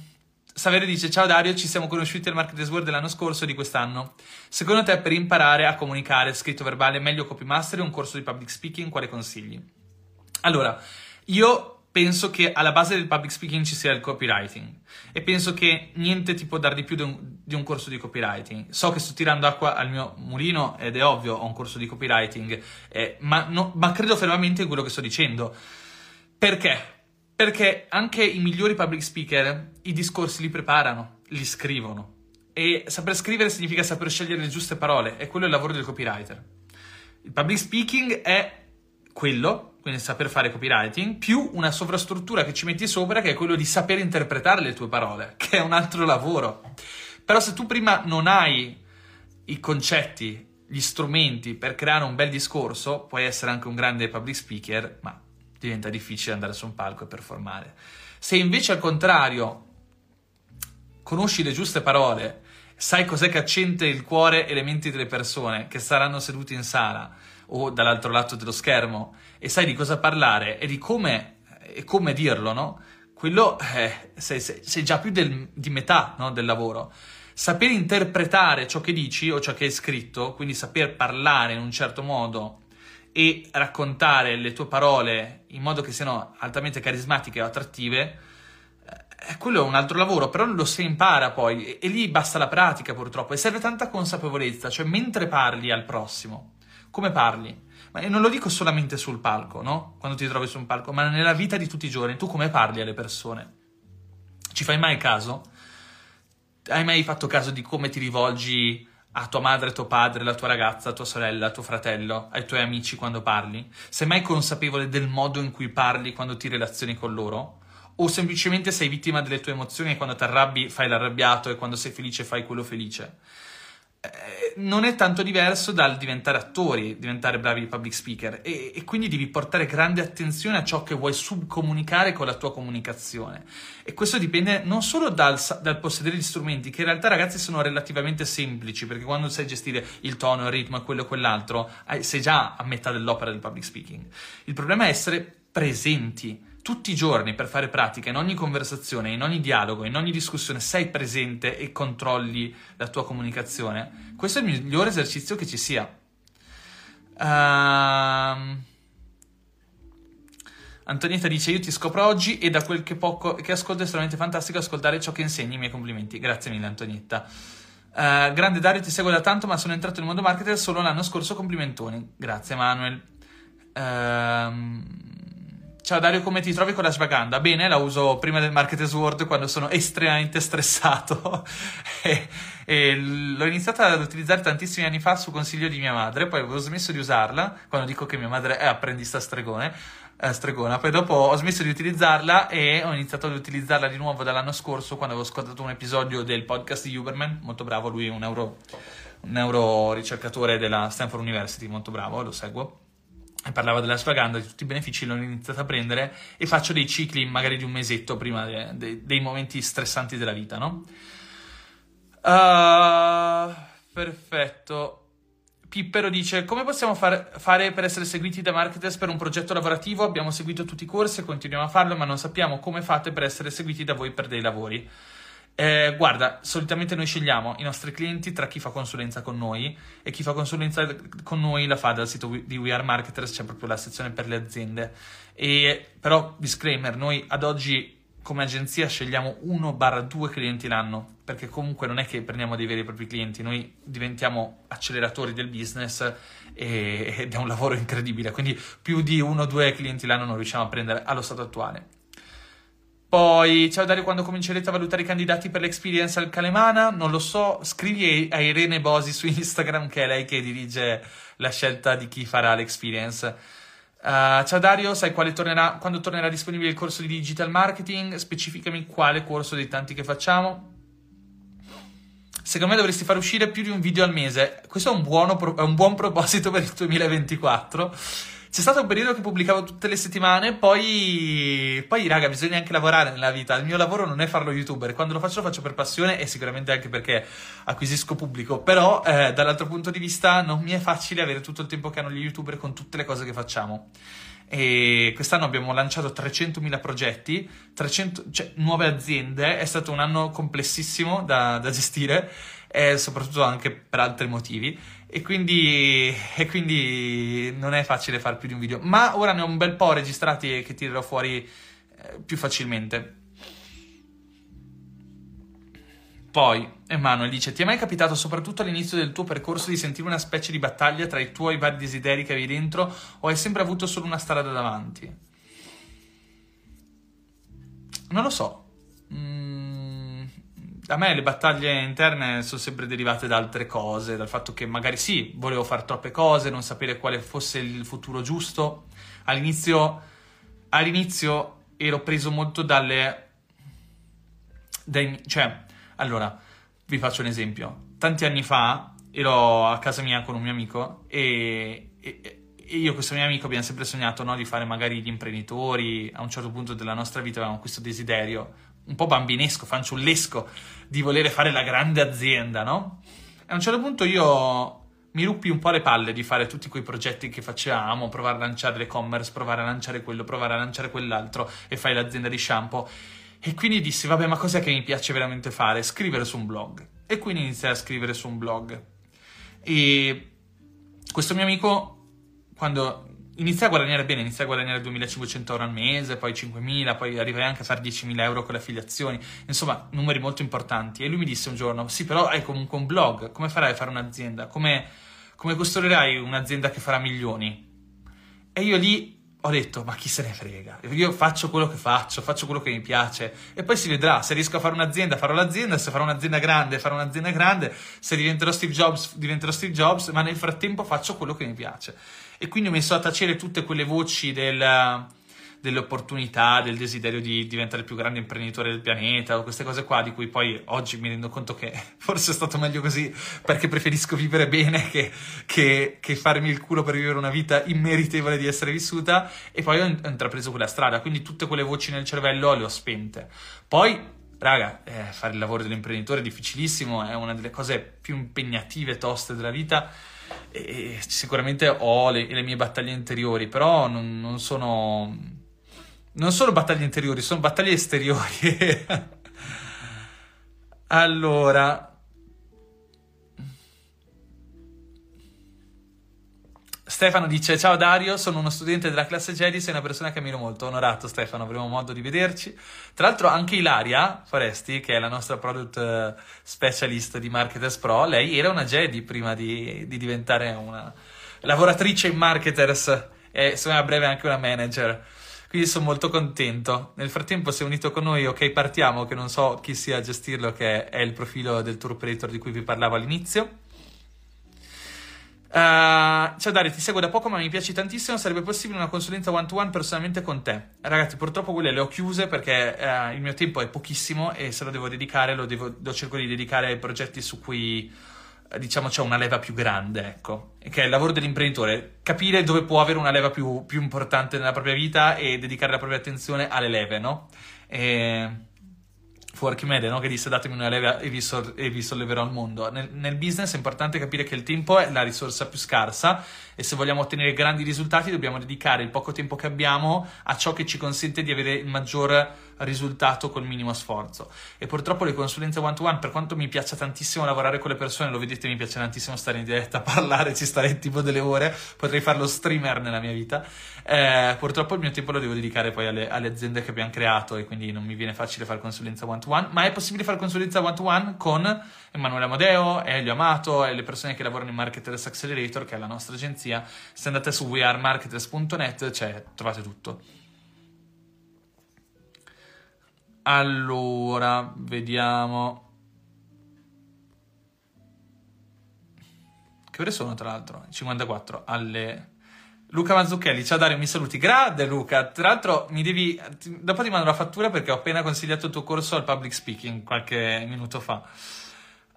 Saverio dice: Ciao Dario, ci siamo conosciuti al Marketers World dell'anno scorso e di quest'anno. Secondo te, per imparare a comunicare scritto verbale, meglio copy master o un corso di public speaking? Quale consigli? Allora, io penso che alla base del public speaking ci sia il copywriting e penso che niente ti può dare di più di un, di un corso di copywriting. So che sto tirando acqua al mio mulino ed è ovvio, ho un corso di copywriting, eh, ma, no, ma credo fermamente in quello che sto dicendo. Perché? Perché anche i migliori public speaker i discorsi li preparano, li scrivono. E saper scrivere significa saper scegliere le giuste parole, e quello è il lavoro del copywriter. Il public speaking è quello, quindi saper fare copywriting, più una sovrastruttura che ci metti sopra, che è quello di saper interpretare le tue parole, [laughs] che è un altro lavoro. Però se tu prima non hai i concetti, gli strumenti per creare un bel discorso, puoi essere anche un grande public speaker, ma diventa difficile andare su un palco e performare. Se invece al contrario conosci le giuste parole, sai cos'è che accende il cuore e le menti delle persone che saranno seduti in sala o dall'altro lato dello schermo e sai di cosa parlare e di come, e come dirlo, no? Quello eh, sei, sei, sei, già più del, di metà no, del lavoro. Saper interpretare ciò che dici o ciò che hai scritto, quindi saper parlare in un certo modo e raccontare le tue parole in modo che siano altamente carismatiche o attrattive, eh, quello è un altro lavoro, però lo si impara poi e, e lì basta la pratica purtroppo e serve tanta consapevolezza, cioè mentre parli al prossimo, come parli? Ma non lo dico solamente sul palco, no? Quando ti trovi su un palco, ma nella vita di tutti i giorni, tu come parli alle persone? Ci fai mai caso? Hai mai fatto caso di come ti rivolgi a tua madre, tuo padre, la tua ragazza, tua sorella, tuo fratello, ai tuoi amici quando parli? Sei mai consapevole del modo in cui parli quando ti relazioni con loro? O semplicemente sei vittima delle tue emozioni e quando ti arrabbi fai l'arrabbiato e quando sei felice fai quello felice? Eh, non è tanto diverso dal diventare attori, diventare bravi public speaker e, e, quindi devi portare grande attenzione a ciò che vuoi subcomunicare con la tua comunicazione e questo dipende non solo dal, dal possedere gli strumenti che in realtà ragazzi sono relativamente semplici perché quando sai gestire il tono, il ritmo quello e quell'altro sei già a metà dell'opera del public speaking. Il problema è essere presenti tutti i giorni per fare pratica, in ogni conversazione, in ogni dialogo, in ogni discussione, sei presente e controlli la tua comunicazione, questo è il migliore esercizio che ci sia. Uh, Antonietta dice: Io ti scopro oggi e da quel che poco che ascolto è estremamente fantastico ascoltare ciò che insegni. I miei complimenti. Grazie mille, Antonietta. Uh, grande Dario, ti seguo da tanto, ma sono entrato nel mondo marketer solo l'anno scorso. Complimentoni. Grazie, Manuel. Uh, Ciao Dario, come ti trovi con la svaganda? Bene, la uso prima del Marketers World quando sono estremamente stressato. [laughs] E, e, l'ho iniziata ad utilizzare tantissimi anni fa su consiglio di mia madre, poi avevo smesso di usarla quando dico che mia madre è apprendista stregone, eh, stregona, poi dopo ho smesso di utilizzarla e ho iniziato ad utilizzarla di nuovo dall'anno scorso quando avevo ascoltato un episodio del podcast di Huberman, molto bravo, lui è un neuro, ricercatore della Stanford University, molto bravo, lo seguo parlava della svaganda, di tutti i benefici, l'ho iniziato a prendere e faccio dei cicli magari di un mesetto prima de, de, dei momenti stressanti della vita, no? Uh, perfetto. Pippero dice: Come possiamo far, fare per essere seguiti da marketers per un progetto lavorativo? Abbiamo seguito tutti i corsi e continuiamo a farlo, ma non sappiamo come fate per essere seguiti da voi per dei lavori. Eh, guarda, solitamente noi scegliamo i nostri clienti tra chi fa consulenza con noi e chi fa consulenza con noi la fa dal sito di We Are Marketers, c'è proprio la sezione per le aziende. E, però, disclaimer, noi ad oggi come agenzia scegliamo 1-2 clienti l'anno, perché comunque non è che prendiamo dei veri e propri clienti, noi diventiamo acceleratori del business e, ed è un lavoro incredibile, quindi più di 1-2 clienti l'anno non riusciamo a prendere allo stato attuale. Poi, ciao Dario, quando comincerete a valutare i candidati per l'experience al Calemana? Non lo so, scrivi a Irene Bosi su Instagram, che è lei che dirige la scelta di chi farà l'experience. Uh, ciao Dario, sai tornerà, quando tornerà disponibile il corso di digital marketing? Specificami quale corso dei tanti che facciamo. Secondo me dovresti far uscire più di un video al mese. Questo è un, buono, è un buon proposito per il 2024. C'è stato un periodo che pubblicavo tutte le settimane, poi, poi, raga, bisogna anche lavorare nella vita. Il mio lavoro non è farlo youtuber. Quando lo faccio, lo faccio per passione e sicuramente anche perché acquisisco pubblico. Però, eh, dall'altro punto di vista, non mi è facile avere tutto il tempo che hanno gli youtuber con tutte le cose che facciamo. E quest'anno abbiamo lanciato 300.000 progetti, 300, cioè, nuove aziende. È stato un anno complessissimo da, da gestire, e soprattutto anche per altri motivi. E quindi, e quindi, non è facile fare più di un video. Ma ora ne ho un bel po' registrati e che tirerò fuori eh, più facilmente. Poi Emanuele dice: Ti è mai capitato, soprattutto all'inizio del tuo percorso, di sentire una specie di battaglia tra i tuoi vari desideri che avevi dentro, o hai sempre avuto solo una strada davanti? Non lo so. Mm a me le battaglie interne sono sempre derivate da altre cose, dal fatto che magari sì, volevo fare troppe cose, non sapere quale fosse il futuro giusto. All'inizio, all'inizio ero preso molto dalle... Dai, cioè, allora, vi faccio un esempio. Tanti anni fa ero a casa mia con un mio amico e, e, io e questo mio amico abbiamo sempre sognato no, di fare magari gli imprenditori. A un certo punto della nostra vita avevamo questo desiderio un po' bambinesco, fanciullesco, di volere fare la grande azienda, no? E a un certo punto io mi ruppi un po' le palle di fare tutti quei progetti che facevamo, provare a lanciare l'e-commerce, provare a lanciare quello, provare a lanciare quell'altro e fai l'azienda di shampoo. E quindi dissi, vabbè, ma cos'è che mi piace veramente fare? Scrivere su un blog. E quindi iniziai a scrivere su un blog. E questo mio amico, quando iniziai a guadagnare bene, iniziai a guadagnare 2500 euro al mese, poi 5000, poi arrivai anche a fare 10.000 euro con le affiliazioni, insomma numeri molto importanti. E lui mi disse un giorno, sì però hai comunque un blog, come farai a fare un'azienda? Come, come costruirai un'azienda che farà milioni? E io lì ho detto, ma chi se ne frega? Io faccio quello che faccio, faccio quello che mi piace e poi si vedrà, se riesco a fare un'azienda farò l'azienda, se farò un'azienda grande farò un'azienda grande, se diventerò Steve Jobs diventerò Steve Jobs, ma nel frattempo faccio quello che mi piace. E quindi ho messo a tacere tutte quelle voci del, delle opportunità, del desiderio di diventare il più grande imprenditore del pianeta, o queste cose qua di cui poi oggi mi rendo conto che [laughs] forse è stato meglio così perché preferisco vivere bene che, che, che farmi il culo per vivere una vita immeritevole di essere vissuta e poi ho intrapreso quella strada, quindi tutte quelle voci nel cervello le ho spente. Poi raga, eh, fare il lavoro dell'imprenditore è difficilissimo, è una delle cose più impegnative, toste della vita. E sicuramente ho le, le mie battaglie interiori, però non, non, sono. Non sono battaglie interiori, sono battaglie esteriori. [laughs] allora, Stefano dice: Ciao Dario, sono uno studente della classe Jedi, sei una persona che ammiro molto. Onorato, Stefano, avremo modo di vederci. Tra l'altro, anche Ilaria Foresti, che è la nostra product eh, specialist di Marketers Pro, lei era una Jedi prima di, di diventare una lavoratrice in Marketers e me a breve anche una manager. Quindi sono molto contento. Nel frattempo si è unito con noi, ok, partiamo, che non so chi sia a gestirlo, che è il profilo del tour operator di cui vi parlavo all'inizio. Uh, ciao Dario, ti seguo da poco ma mi piace tantissimo. Sarebbe possibile una consulenza one to one personalmente con te? Ragazzi, purtroppo quelle le ho chiuse perché uh, il mio tempo è pochissimo e se lo devo dedicare lo, devo, lo cerco di dedicare ai progetti su cui uh, diciamo c'è una leva più grande, ecco, che è il lavoro dell'imprenditore. Capire dove può avere una leva più, più importante nella propria vita e dedicare la propria attenzione alle leve, no? E fu Archimede no? che disse datemi una leva e vi, so- e vi solleverò il mondo. Nel, nel, business è importante capire che il tempo è la risorsa più scarsa e se vogliamo ottenere grandi risultati dobbiamo dedicare il poco tempo che abbiamo a ciò che ci consente di avere il maggior risultato col minimo sforzo. E purtroppo le consulenze one to one, per quanto mi piaccia tantissimo lavorare con le persone, lo vedete, mi piace tantissimo stare in diretta a [laughs] parlare, ci starei tipo delle ore, potrei farlo streamer nella mia vita. Eh, purtroppo il mio tempo lo devo dedicare poi alle, alle, aziende che abbiamo creato e quindi non mi viene facile fare consulenza one to one, ma è possibile fare consulenza one to one con Emanuele Amodeo, Elio Amato e le persone che lavorano in Marketers Accelerator, che è la nostra agenzia. Se andate su wearemarketers.net, cioè, trovate tutto. Allora, vediamo. Che ore sono tra l'altro? 54 alle... Luca Mazzucchelli, ciao Dario, mi saluti. Grande Luca, tra l'altro mi devi... Dopo ti mando la fattura perché ho appena consigliato il tuo corso al public speaking qualche minuto fa.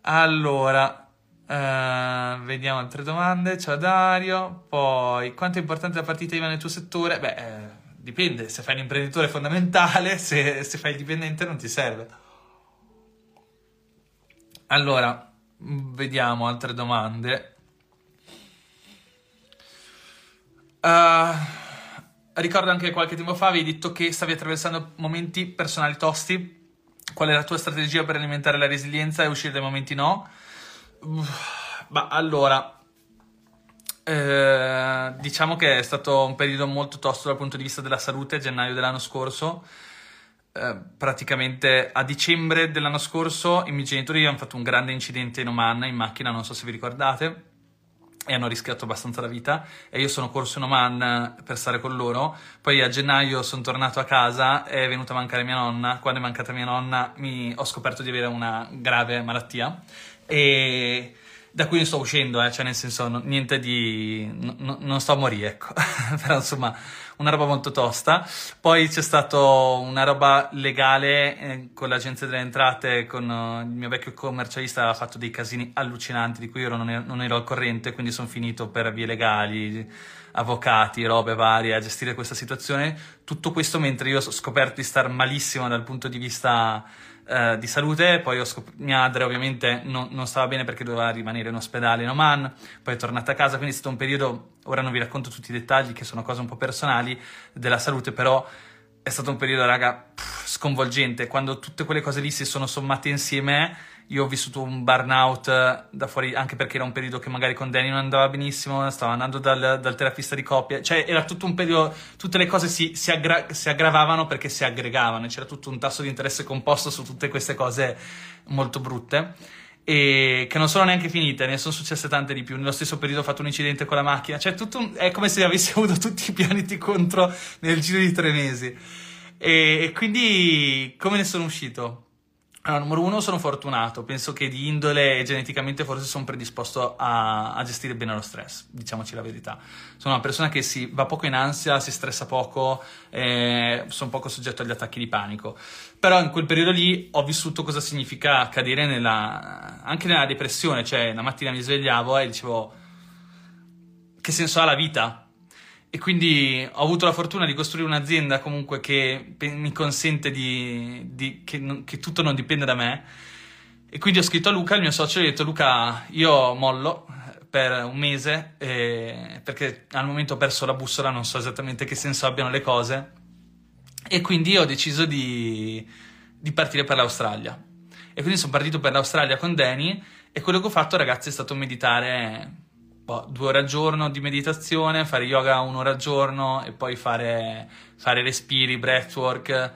Allora, eh, vediamo altre domande. Ciao Dario. Poi, quanto è importante la partita IVA nel tuo settore? Beh... Eh dipende, se fai l'imprenditore è fondamentale, [laughs] se, se fai il dipendente non ti serve. Allora, vediamo altre domande. Uh, ricordo anche qualche tempo fa avevi detto che stavi attraversando momenti personali tosti. Qual è la tua strategia per alimentare la resilienza e uscire dai momenti no? Ma allora, eh, diciamo che è stato un periodo molto tosto dal punto di vista della salute, gennaio dell'anno scorso. Eh, praticamente a dicembre dell'anno scorso i miei genitori hanno fatto un grande incidente in Oman in macchina, non so se vi ricordate, e hanno rischiato abbastanza la vita e io sono corso in Oman per stare con loro. Poi a gennaio sono tornato a casa è venuta a mancare mia nonna. Quando è mancata mia nonna mi... ho scoperto di avere una grave malattia e da cui sto uscendo, eh, cioè nel senso no, niente di... No, non sto a morire, ecco, [laughs] però insomma una roba molto tosta. Poi c'è stata una roba legale eh, con l'agenzia delle entrate, con uh, il mio vecchio commercialista ha fatto dei casini allucinanti di cui io non, non ero al corrente, quindi sono finito per vie legali, avvocati, robe varie a gestire questa situazione. Tutto questo mentre io ho scoperto di star malissimo dal punto di vista eh, di salute, poi scop- mia madre ovviamente non, non, stava bene perché doveva rimanere in ospedale in Oman, poi è tornata a casa, quindi è stato un periodo, ora non vi racconto tutti i dettagli che sono cose un po' personali della salute, però è stato un periodo, raga, pff, sconvolgente, quando tutte quelle cose lì si sono sommate insieme io ho vissuto un burnout da fuori, anche perché era un periodo che magari con Danny non andava benissimo, stavo andando dal, dal terapista di coppia, cioè era tutto un periodo, tutte le cose si, si, aggra- si aggravavano perché si aggregavano, c'era tutto un tasso di interesse composto su tutte queste cose molto brutte e che non sono neanche finite, ne sono successe tante di più. Nello stesso periodo ho fatto un incidente con la macchina, cioè un, è come se avessi [laughs] avuto tutti i pianeti contro nel giro di tre mesi. E quindi come ne sono uscito? Allora, numero uno, sono fortunato. Penso che di indole geneticamente forse sono predisposto a, a, gestire bene lo stress, diciamoci la verità. Sono una persona che si va poco in ansia, si stressa poco, eh, sono poco soggetto agli attacchi di panico. Però in quel periodo lì ho vissuto cosa significa cadere nella, anche nella depressione. Cioè, una mattina mi svegliavo e dicevo, che senso ha la vita? E quindi ho avuto la fortuna di costruire un'azienda comunque che mi consente di, di che, che, tutto non dipende da me. E quindi ho scritto a Luca, il mio socio, e ho detto Luca, io mollo per un mese eh, perché al momento ho perso la bussola, non so esattamente che senso abbiano le cose. E quindi ho deciso di, di partire per l'Australia. E quindi sono partito per l'Australia con Danny e quello che ho fatto ragazzi è stato meditare boh, due ore al giorno di meditazione, fare yoga un'ora al giorno e poi fare, fare respiri, breathwork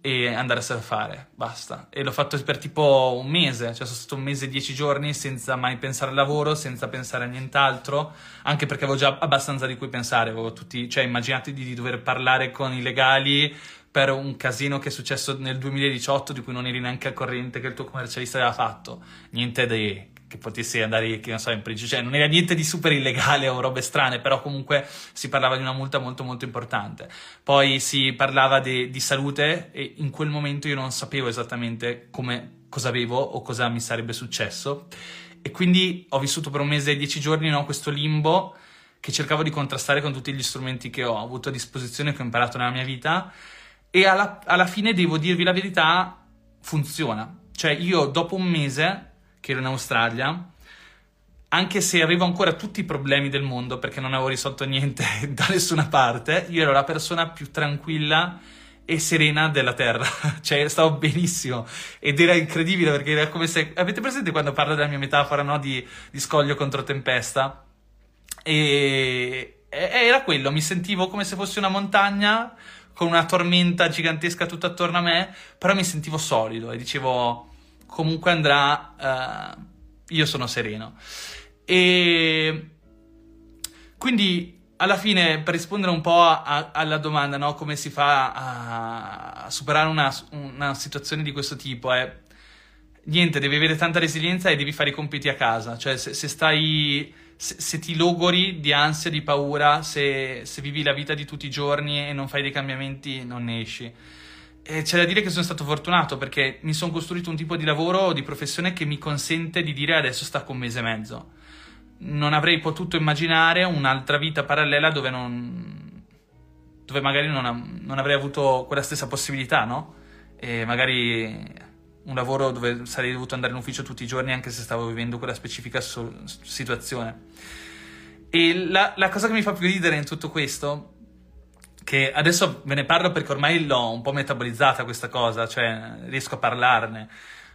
e andare a surfare, basta. E l'ho fatto per tipo un mese, cioè sono stato un mese e dieci giorni senza mai pensare al lavoro, senza pensare a nient'altro, anche perché avevo già abbastanza di cui pensare, avevo tutti, cioè immaginate di, dover parlare con i legali per un casino che è successo nel 2018 di cui non eri neanche al corrente che il tuo commercialista aveva fatto, niente di che potessi andare, che non so, in prigione, cioè non era niente di super illegale o robe strane, però comunque si parlava di una multa molto molto importante. Poi si parlava de, di salute e in quel momento io non sapevo esattamente come, cosa avevo o cosa mi sarebbe successo e quindi ho vissuto per un mese e dieci giorni no, questo limbo che cercavo di contrastare con tutti gli strumenti che ho avuto a disposizione, che ho imparato nella mia vita e alla, alla fine devo dirvi la verità, funziona. Cioè io dopo un mese che ero in Australia, anche se avevo ancora tutti i problemi del mondo perché non avevo risolto niente [laughs] da nessuna parte, io ero la persona più tranquilla e serena della Terra, [laughs] cioè stavo benissimo ed era incredibile perché era come se... Avete presente quando parlo della mia metafora no? di, di scoglio contro tempesta? E era quello, mi sentivo come se fossi una montagna con una tormenta gigantesca tutto attorno a me, però mi sentivo solido e dicevo comunque andrà, uh, io sono sereno. E quindi alla fine, per rispondere un po' a, a, alla domanda, no? come si fa a, a superare una, una, situazione di questo tipo, è niente, devi avere tanta resilienza e devi fare i compiti a casa. Cioè, se, se stai. Se, se, ti logori di ansia, di paura, se, se vivi la vita di tutti i giorni e non fai dei cambiamenti, non ne esci. E c'è da dire che sono stato fortunato perché mi sono costruito un tipo di lavoro, di professione che mi consente di dire adesso stacco un mese e mezzo. Non avrei potuto immaginare un'altra vita parallela dove non. dove magari non, non avrei avuto quella stessa possibilità, no? E magari un lavoro dove sarei dovuto andare in ufficio tutti i giorni anche se stavo vivendo quella specifica so- situazione. E la, la cosa che mi fa più ridere in tutto questo che adesso ve ne parlo perché ormai l'ho un po' metabolizzata questa cosa, cioè riesco a parlarne,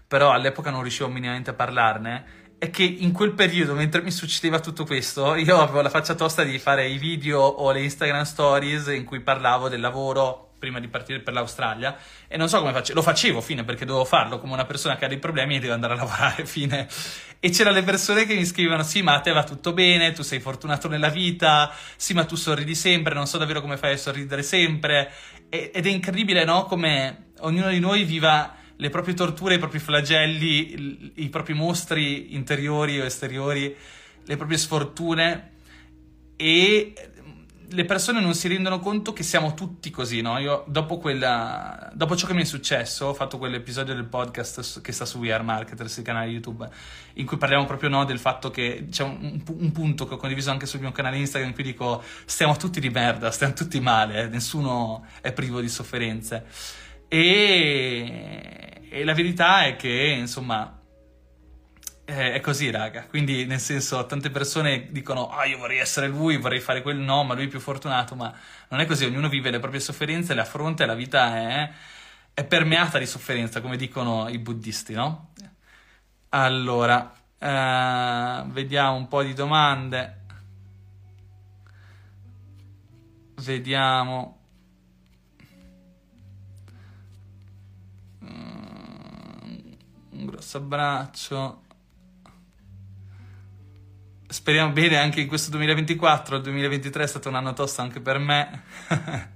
però all'epoca non riuscivo minimamente a parlarne, è che in quel periodo, mentre mi succedeva tutto questo, io avevo la faccia tosta di fare i video o le Instagram stories in cui parlavo del lavoro prima di partire per l'Australia e non so come facevo, lo facevo fine perché dovevo farlo come una persona che ha dei problemi e deve andare a lavorare [laughs] fine. E c'erano le persone che mi scrivevano sì ma a te va tutto bene, tu sei fortunato nella vita, sì ma tu sorridi sempre, non so davvero come fai a sorridere sempre. E, ed è incredibile no come ognuno di noi viva le proprie torture, i propri flagelli, i, i propri mostri interiori o esteriori, le proprie sfortune e le persone non si rendono conto che siamo tutti così, no? Io dopo, quella, dopo ciò che mi è successo, ho fatto quell'episodio del podcast che sta su We Are Marketers, il canale YouTube, in cui parliamo proprio no, del fatto che c'è un, un, punto che ho condiviso anche sul mio canale Instagram in cui dico stiamo tutti di merda, stiamo tutti male, eh? nessuno è privo di sofferenze. E, e la verità è che, insomma, eh, è così, raga. Quindi, nel senso, tante persone dicono: Ah, io vorrei essere lui, vorrei fare quel no, ma lui è più fortunato. Ma non è così. Ognuno vive le proprie sofferenze, le affronta e la vita è, è permeata di sofferenza, come dicono i buddisti, no? Allora, eh, vediamo un po' di domande. Vediamo. Mm, un grosso abbraccio. Speriamo bene anche in questo 2024. Il 2023 è stato un anno tosto anche per me. [laughs]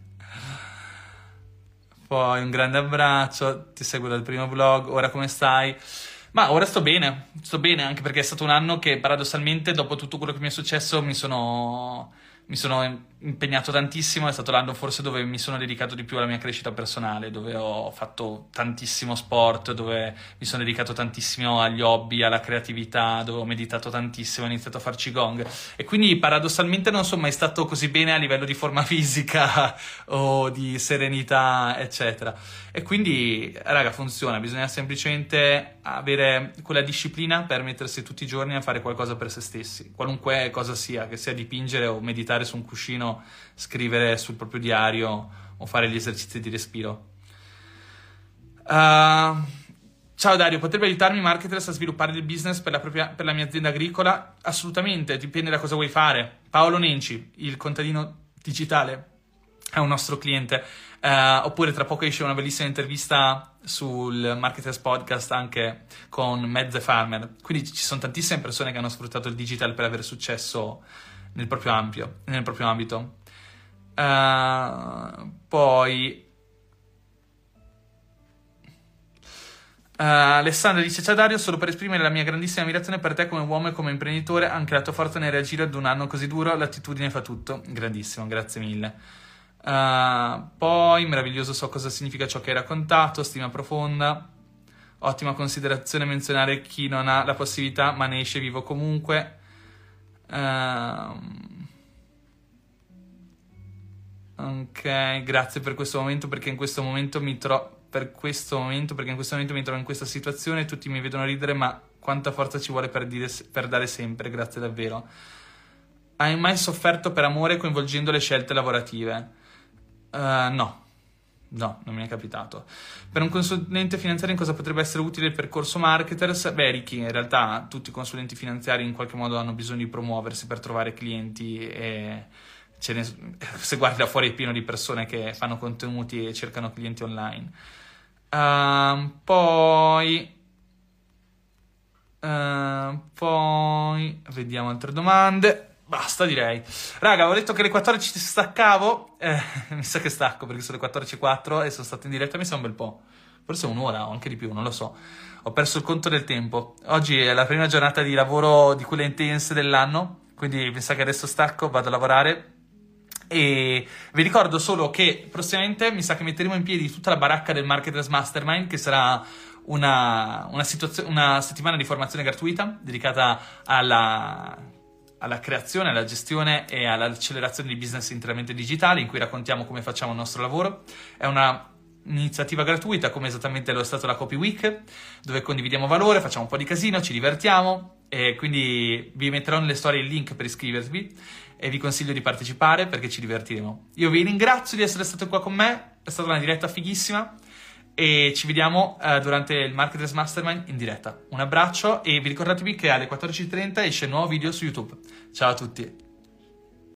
Poi un grande abbraccio, ti seguo dal primo vlog, ora come stai? Ma ora sto bene, sto bene anche perché è stato un anno che paradossalmente dopo tutto quello che mi è successo mi sono mi sono impegnato tantissimo, è stato l'anno forse dove mi sono dedicato di più alla mia crescita personale, dove ho fatto tantissimo sport, dove mi sono dedicato tantissimo agli hobby, alla creatività, dove ho meditato tantissimo, ho iniziato a farci gong e quindi paradossalmente non sono mai stato così bene a livello di forma [laughs] fisica o di serenità, eccetera. E quindi, raga, funziona, bisogna semplicemente avere quella disciplina per mettersi tutti i giorni a fare qualcosa per se stessi, qualunque cosa sia, che sia dipingere o meditare su un cuscino, scrivere sul proprio diario o fare gli esercizi di respiro. Uh, ciao Dario, potrebbe aiutarmi Marketers a sviluppare il business per la, propria, per la mia azienda agricola? Assolutamente, dipende da cosa vuoi fare. Paolo Nenci, il contadino digitale, è un nostro cliente. Uh, oppure tra poco esce una bellissima intervista sul Marketers Podcast anche con Mezze Farmer. Quindi ci sono tantissime persone che hanno sfruttato il digital per avere successo nel proprio, ampio, nel proprio ambito. Uh, poi Uh, Alessandra dice: Ciao Dario, solo per esprimere la mia grandissima ammirazione per te come uomo e come imprenditore, anche la tua forza nel reagire ad un anno così duro, l'attitudine fa tutto. Grandissimo, grazie mille. Uh, poi, meraviglioso so cosa significa ciò che hai raccontato, stima profonda. Ottima considerazione menzionare chi non ha la possibilità ma ne esce vivo comunque. Uh, ok, grazie per questo momento perché in questo momento mi trovo per questo momento perché in questo momento mi trovo in questa situazione tutti mi vedono ridere ma quanta forza ci vuole per, dire, per dare sempre, grazie davvero. Hai mai sofferto per amore coinvolgendo le scelte lavorative? Uh, no, no, non mi è capitato. Per un consulente finanziario in cosa potrebbe essere utile il percorso marketers? Beh, Ricky, in realtà tutti i consulenti finanziari in qualche modo hanno bisogno di promuoversi per trovare clienti e ne, [laughs] se guardi da fuori è pieno di persone che fanno contenuti e cercano clienti online. Uh, poi... Uh, poi vediamo altre domande. Basta, direi. Raga, avevo detto che alle 14 ci staccavo. Eh, [laughs] mi sa che stacco perché sono le 14.04 e sono stato in diretta. Mi sa un bel po'. Forse un'ora o anche di più, non lo so. Ho perso il conto del tempo. Oggi è la prima giornata di lavoro di quelle intense dell'anno. Quindi mi sa che adesso stacco, vado a lavorare. E vi ricordo solo che prossimamente mi sa che metteremo in piedi tutta la baracca del Marketers Mastermind, che sarà una, una, situazio- una settimana di formazione gratuita dedicata alla alla creazione, alla gestione e all'accelerazione di business interamente digitali in cui raccontiamo come facciamo il nostro lavoro. È una iniziativa gratuita come esattamente lo è stato la Copy Week dove condividiamo valore, facciamo un po' di casino, ci divertiamo e quindi vi metterò nelle storie il link per iscrivervi e vi consiglio di partecipare perché ci divertiremo. Io vi ringrazio di essere stato qua con me, è stata una diretta fighissima e ci vediamo uh, durante il Marketers Mastermind in diretta. Un abbraccio e vi ricordatevi che alle 14.30 esce un nuovo video su YouTube. Ciao a tutti!